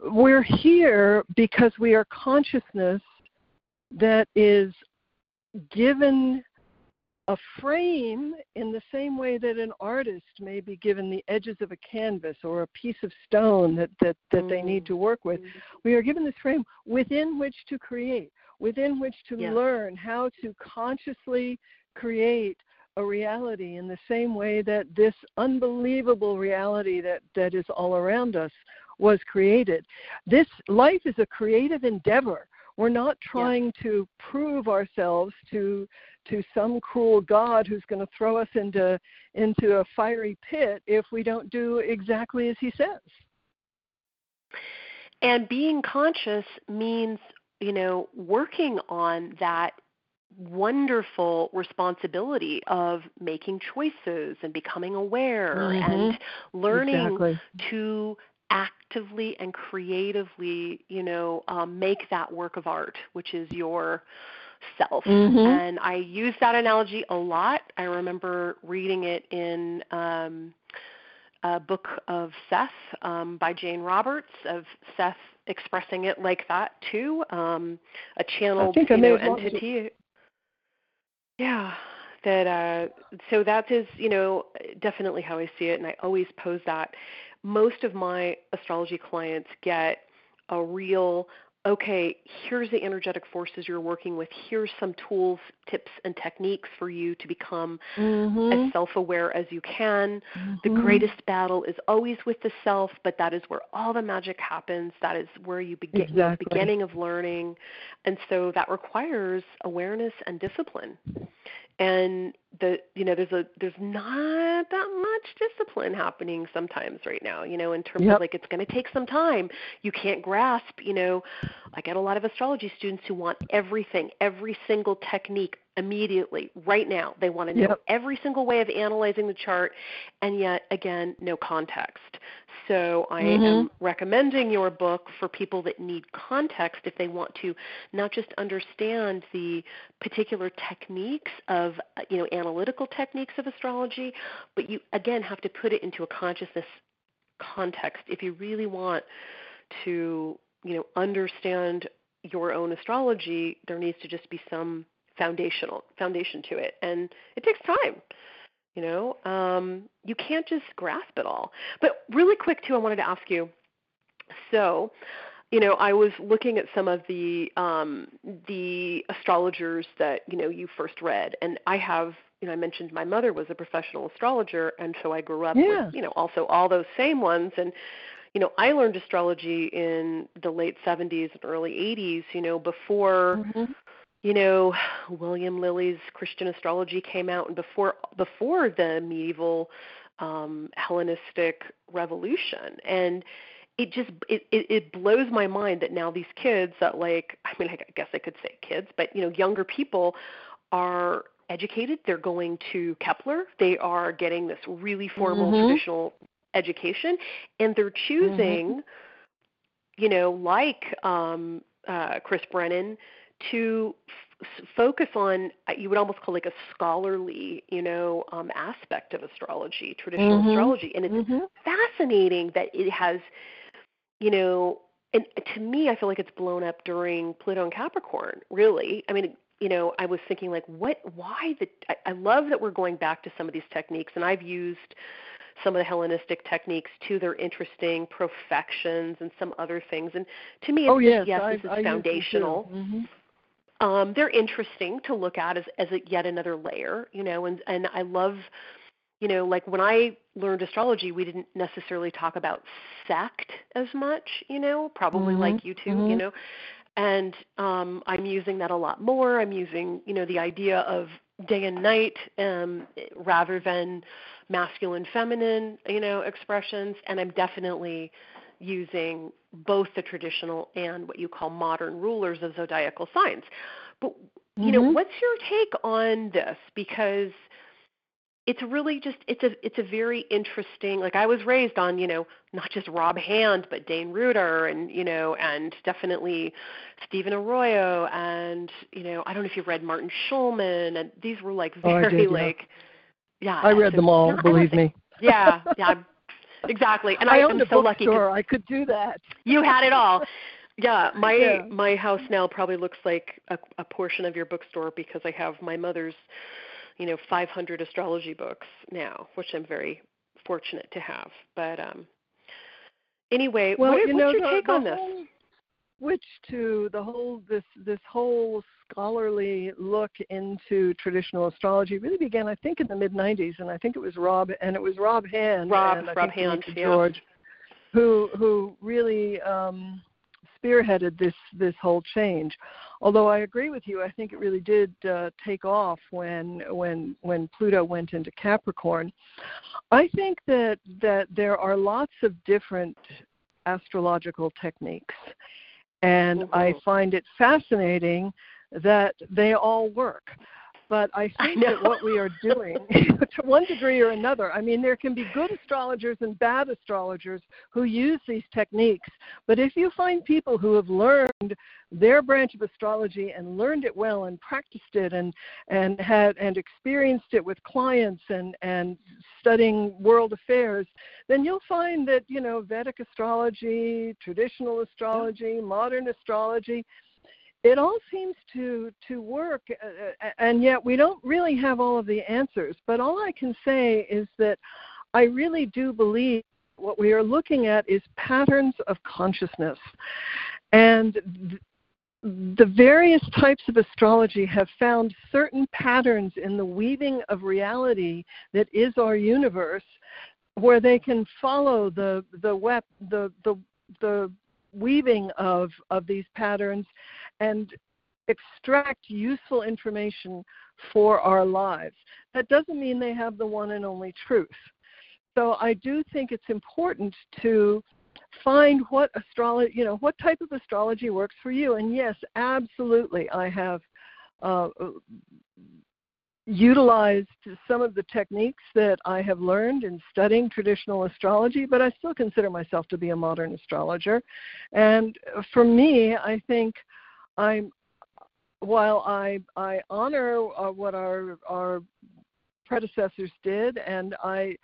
We're here because we are consciousness that is given a frame in the same way that an artist may be given the edges of a canvas or a piece of stone that, that, that mm. they need to work with. Mm. We are given this frame within which to create within which to yes. learn how to consciously create a reality in the same way that this unbelievable reality that, that is all around us was created. This life is a creative endeavor. We're not trying yeah. to prove ourselves to to some cruel God who's going to throw us into into a fiery pit if we don't do exactly as he says. And being conscious means you know, working on that wonderful responsibility of making choices and becoming aware Mm-hmm. and learning Exactly. to actively and creatively, you know, um, make that work of art, which is your self. Mhm. And I use that analogy a lot. I remember reading it in um, a book of Seth um, by Jane Roberts of Seth expressing it like that too, um, a channeled you know entity. Yeah, that uh, so that is you know definitely how I see it, and I always pose that. Most of my astrology clients get a real okay, here's the energetic forces you're working with. Here's some tools, tips, and techniques for you to become Mhm. as self aware as you can. The Mhm. greatest battle is always with the self, but that is where all the magic happens. That is where you begin Exactly. beginning of learning. And so that requires awareness and discipline. And the you know, there's a there's not that much discipline happening sometimes right now, you know, in terms Yep. of like it's gonna take some time. You can't grasp, you know, I get a lot of astrology students who want everything, every single technique immediately, right now. They want to know Yep. every single way of analyzing the chart, and yet, again, no context. So I Mhm. am recommending your book for people that need context if they want to not just understand the particular techniques of, uh, you know, analytical techniques of astrology, but you, again, have to put it into a consciousness context. If you really want to you know understand your own astrology there needs to just be some foundational foundation to it. And it takes time you know um, you can't just grasp it all but really quick too i wanted to ask you so you know i was looking at some of the um, the astrologers that you know you first read and i have you know i mentioned my mother was a professional astrologer and so i grew up Yeah. with you know also all those same ones and you know i learned astrology in the late 70s and early 80s you know before Mhm. You know william lilly's christian astrology came out and before before the medieval um hellenistic revolution. And it just it, it it blows my mind that now these kids that like i mean i guess i could say kids but you know younger people are educated. They're going to kepler. They are getting this really formal Mhm. traditional education. And they're choosing you know like um uh chris brennan to f- focus on uh, you would almost call like a scholarly you know um aspect of astrology traditional Mhm. astrology and it's Mhm. fascinating that it has you know and to me i feel like it's blown up during pluto and capricorn really i mean you know i was thinking like what why the i, I love that we're going back to some of these techniques and i've used some of the hellenistic techniques too they're interesting profections and some other things and to me it's Oh just, yes, yes I, this is I use them too. foundational Mhm. Um, they're interesting to look at as, as a, yet another layer, you know, and, and I love, you know, like when I learned astrology, we didn't necessarily talk about sect as much, you know, probably Mhm. like you too, you Mhm. know, and um, I'm using that a lot more. I'm using, you know, the idea of day and night um, rather than masculine, feminine, you know, expressions, and I'm definitely using both the traditional and what you call modern rulers of zodiacal signs. But you know, Mhm. what's your take on this? Because it's really just it's a it's a very interesting like I was raised on, you know, not just Rob Hand, but Dane Rudhyar and, you know, and definitely Stephen Arroyo and, you know, I don't know if you've read Martin Schulman and these were like Oh, very did, yeah. like yeah. I read so- them all. no, believe me. Yeah, yeah. Exactly. And I I, owned am so lucky bookstore. I could do that. you had it all. Yeah, my Yeah. my house now probably looks like a, a portion of your bookstore because I have my mother's, you know, 500 astrology books now, which I'm very fortunate to have. But um anyway, Well, what you what's know, your the, take the on this? Switch to the whole this this whole scholarly look into traditional astrology really began, I think, in the mid '90s, and I think it was Rob and it was Rob Hand Rob- Rob Hand, yeah. George, who who really um, spearheaded this this whole change. Although I agree with you, I think it really did uh, take off when when when Pluto went into Capricorn. I think that that there are lots of different astrological techniques and mm-hmm. I find it fascinating that they all work. But I think I that what we are doing, to one degree or another, I mean, there can be good astrologers and bad astrologers who use these techniques. But if you find people who have learned their branch of astrology and learned it well and practiced it and and had and experienced it with clients and and studying world affairs then you'll find that you know vedic astrology traditional astrology modern astrology it all seems to to work uh, uh, and yet we don't really have all of the answers. But all i can say is that i really do believe what we are looking at is patterns of consciousness. And th- the various types of astrology have found certain patterns in the weaving of reality that is our universe where they can follow the the web the the the weaving of of these patterns and extract useful information for our lives. That doesn't mean they have the one and only truth. So I do think it's important to find what astrology, you know, what type of astrology works for you. And yes, absolutely, I have uh, utilized some of the techniques that I have learned in studying traditional astrology, but I still consider myself to be a modern astrologer. And for me, I think I'm while I I honor uh, what our our predecessors did, and I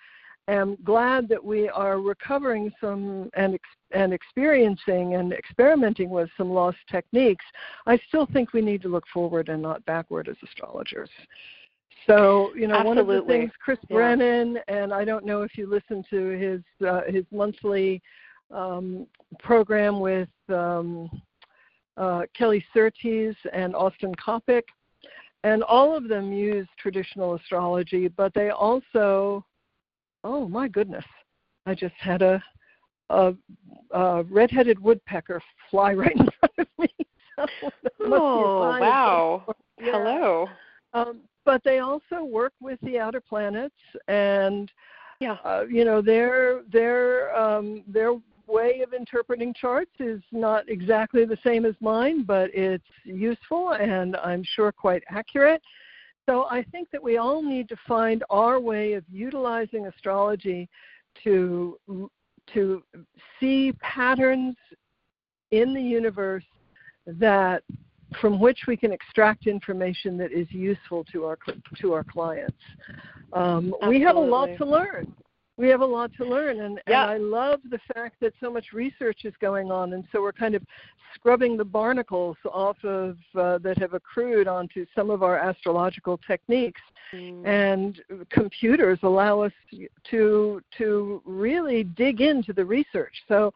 am glad that we are recovering some and and experiencing and experimenting with some lost techniques. I still think we need to look forward and not backward as astrologers. So you know, Absolutely. one of the things Chris yeah. Brennan and I don't know if you listen to his uh, his monthly um, program with. Um, uh, Kelly Surtees and Austin Coppock, and all of them use traditional astrology, but they also, oh my goodness, I just had a, a, a red-headed woodpecker fly right in front of me. oh wow! Yeah. Hello. Um, but they also work with the outer planets and yeah. Uh, you know their their um, their way of interpreting charts is not exactly the same as mine, but it's useful and I'm sure quite accurate. So I think that we all need to find our way of utilizing astrology to to see patterns in the universe that from which we can extract information that is useful to our to our clients. Um, we have a lot to learn we have a lot to learn and, yeah. and i love the fact that so much research is going on and so we're kind of scrubbing the barnacles off of uh, that have accrued onto some of our astrological techniques mm. and computers allow us to to really dig into the research so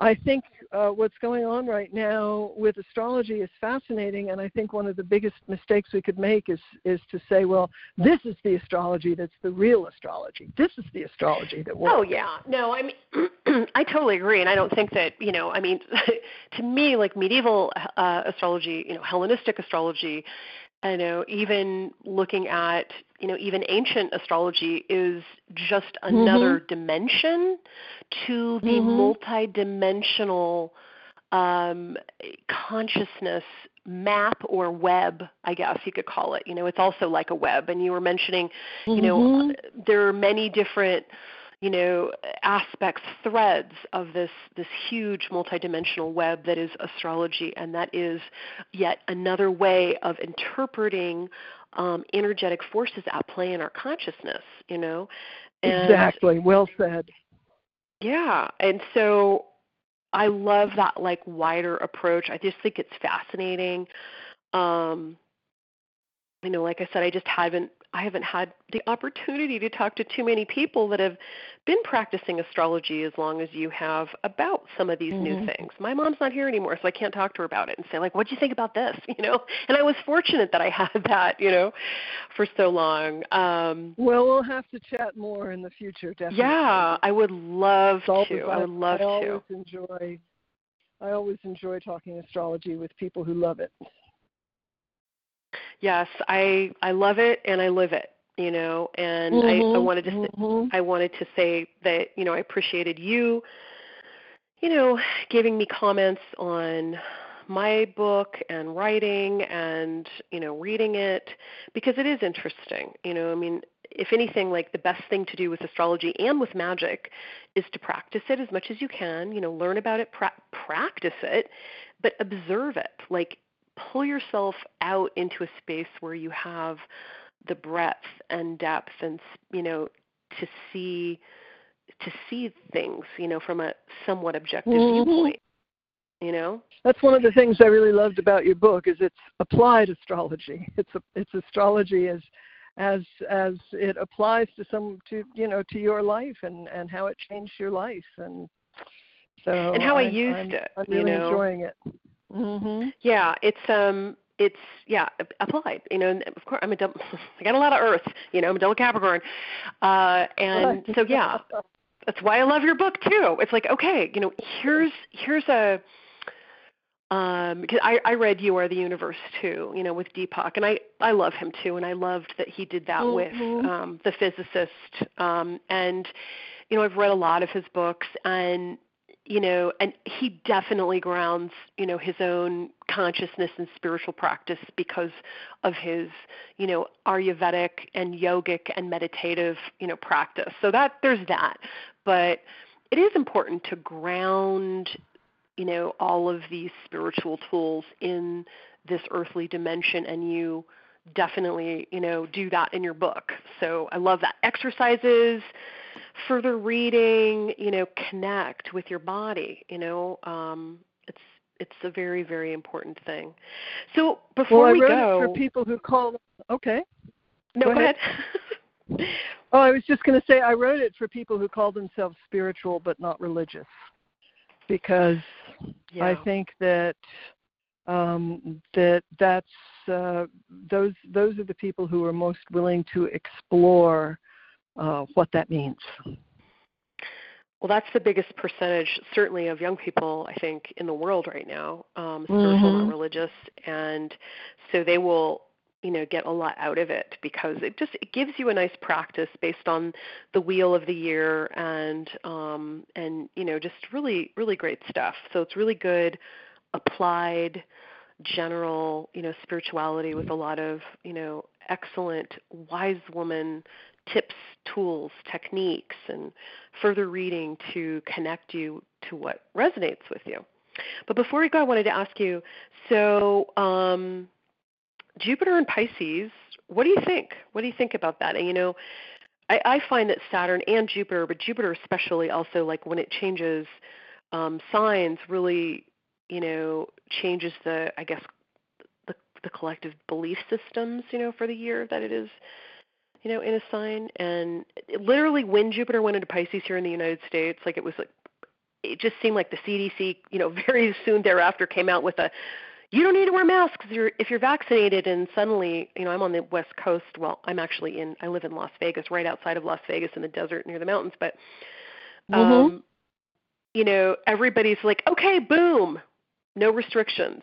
I think uh, what's going on right now with astrology is fascinating, and I think one of the biggest mistakes we could make is is to say, well, this is the astrology that's the real astrology. This is the astrology that works. Oh yeah, no, I mean, I totally agree, and I don't think that you know, I mean, to me, like medieval uh, astrology, you know, Hellenistic astrology, I know even looking at you know even ancient astrology is just another mm-hmm. dimension to the mm-hmm. multidimensional um, consciousness map or web, I guess you could call it. You know, it's also like a web. And you were mentioning, you know, mm-hmm. there are many different you know aspects threads of this this huge multidimensional web that is astrology and that is yet another way of interpreting um, energetic forces at play in our consciousness you know? And, exactly. Well said. Yeah. And so i love that like wider approach. I just think it's fascinating. Um you know like i said i just haven't I haven't had the opportunity to talk to too many people that have been practicing astrology as long as you have about some of these mm-hmm. new things. My mom's not here anymore, so I can't talk to her about it and say like, "What do you think about this?" You know. And I was fortunate that I had that, you know, for so long. Um, well, we'll have to chat more in the future, definitely. Yeah, I would love to. I would love I to. always enjoy. I always enjoy talking astrology with people who love it yes, I I love it and I live it. You know, and mm-hmm, I, I mm-hmm, wanted to mm-hmm. I wanted to say that you know I appreciated you, you know, giving me comments on my book and writing and you know reading it because it is interesting you know i mean if anything like the best thing to do with astrology and with magic is to practice it as much as you can you know learn about it pra- practice it but observe it like pull yourself out into a space where you have the breadth and depth and you know to see to see things you know from a somewhat objective mm-hmm. viewpoint you know that's one of the things i really loved about your book is it's applied astrology it's a, it's astrology as as as it applies to some to you know to your life and and how it changed your life and so and how I, I used I'm, it. I'm really you know? enjoying it. Mm-hmm. Yeah, it's um it's yeah applied you know and of course i'm a double i got a lot of earth you know i'm a double capricorn uh and so yeah that's why i love your book too it's like okay you know here's here's a um because I, I read You Are the Universe too, you know, with Deepak and I, I love him too and I loved that he did that mm-hmm. with um the physicist. Um and you know, I've read a lot of his books and you know, and he definitely grounds, you know, his own consciousness and spiritual practice because of his, you know, Ayurvedic and yogic and meditative, you know, practice. So that there's that. But it is important to ground you know all of these spiritual tools in this earthly dimension and you definitely you know do that in your book. So i love that. Exercises further reading you know connect with your body you know um it's it's a very very important thing. So before well, I we wrote go it for people who call okay. No go, go ahead, ahead. oh i was just going to say i wrote it for people who call themselves spiritual but not religious because yeah. I think that um, that that's uh, those those are the people who are most willing to explore uh, what that means. Well, that's the biggest percentage, certainly, of young people I think in the world right now, um, spiritual, mm-hmm. not religious, and so they will you know get a lot out of it because it just it gives you a nice practice based on the wheel of the year and um and you know just really really great stuff so it's really good applied general you know spirituality with a lot of you know excellent wise woman tips tools techniques and further reading to connect you to what resonates with you but before we go i wanted to ask you so um Jupiter and Pisces, what do you think? What do you think about that? And you know, I, I find that Saturn and Jupiter, but Jupiter especially, also like when it changes um, signs, really, you know, changes the, I guess, the the collective belief systems, you know, for the year that it is, you know, in a sign. And it, literally, when Jupiter went into Pisces here in the United States, like it was like, it just seemed like the CDC, you know, very soon thereafter came out with a you don't need to wear masks if you're, if you're vaccinated and suddenly you know i'm on the west coast well i'm actually in i live in las vegas right outside of las vegas in the desert near the mountains but mm-hmm. um mm-hmm. you know everybody's like okay boom no restrictions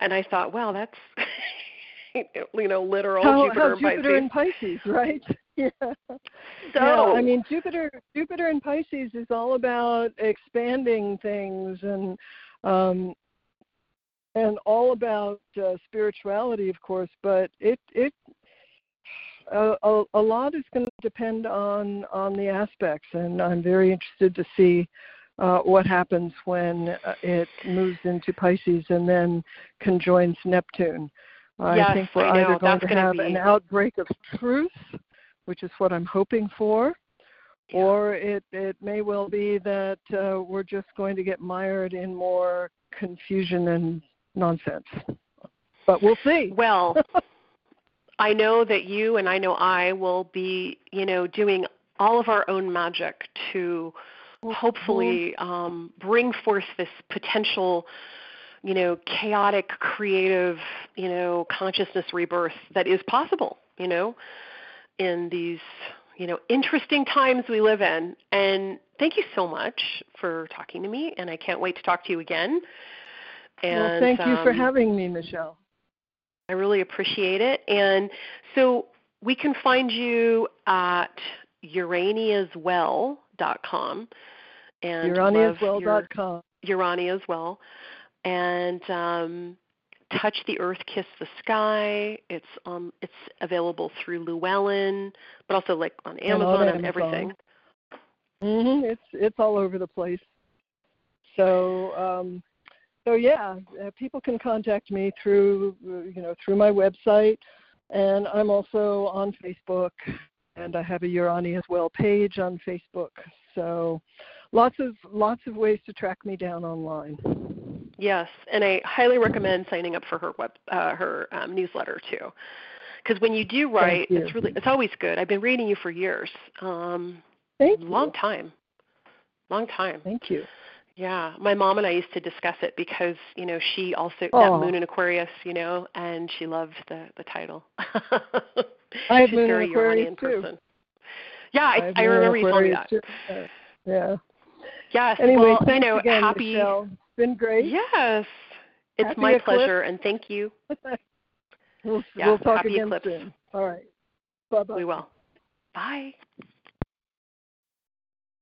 and i thought wow that's you know literal how, jupiter, how and, jupiter pisces. and pisces right yeah so yeah, i mean jupiter jupiter and pisces is all about expanding things and um and all about uh, spirituality, of course. But it it a, a, a lot is going to depend on on the aspects, and I'm very interested to see uh, what happens when uh, it moves into Pisces and then conjoins Neptune. Yes, I think we're I either going That's to have be... an outbreak of truth, which is what I'm hoping for, yeah. or it it may well be that uh, we're just going to get mired in more confusion and nonsense. But we'll see. Well, I know that you and I know I will be, you know, doing all of our own magic to. Hopefully um, bring forth this potential, you know, chaotic, creative, you know, consciousness rebirth that is possible, you know, in these, you know, interesting times we live in. And thank you so much for talking to me, and I can't wait to talk to you again. And, well, thank you um, for having me, Michelle. I really appreciate it. And so we can find you at uraniaswell.com and uraniaswell.com. Urania's Well. and um, Touch the Earth, Kiss the Sky. It's um it's available through Llewellyn, but also like on Amazon and, and everything. Mhm. It's it's all over the place. So um so yeah, uh, people can contact me through you know through my website, and I'm also on Facebook, and I have a Urania's Well page on Facebook. So lots of lots of ways to track me down online. Yes, and I highly recommend signing up for her web uh, her um, newsletter too, because when you do write, you. it's really it's always good. I've been reading you for years. Um, Thank long you. time, long time. Thank you. Yeah, my mom and I used to discuss it because you know she also Oh. that Moon in Aquarius, you know, and she loved the the title. I have She's Moon in Aquarius, too. person. Yeah, I, have I, remember you telling me that. too. Yeah. Yes. Anyway, well, thanks you know, again, happy. Michelle. It's been great. Yes, it's Happy my eclipse. pleasure, and thank you. we'll, Yeah, we'll talk happy again eclipse. soon. All right. Bye bye. We will. Bye.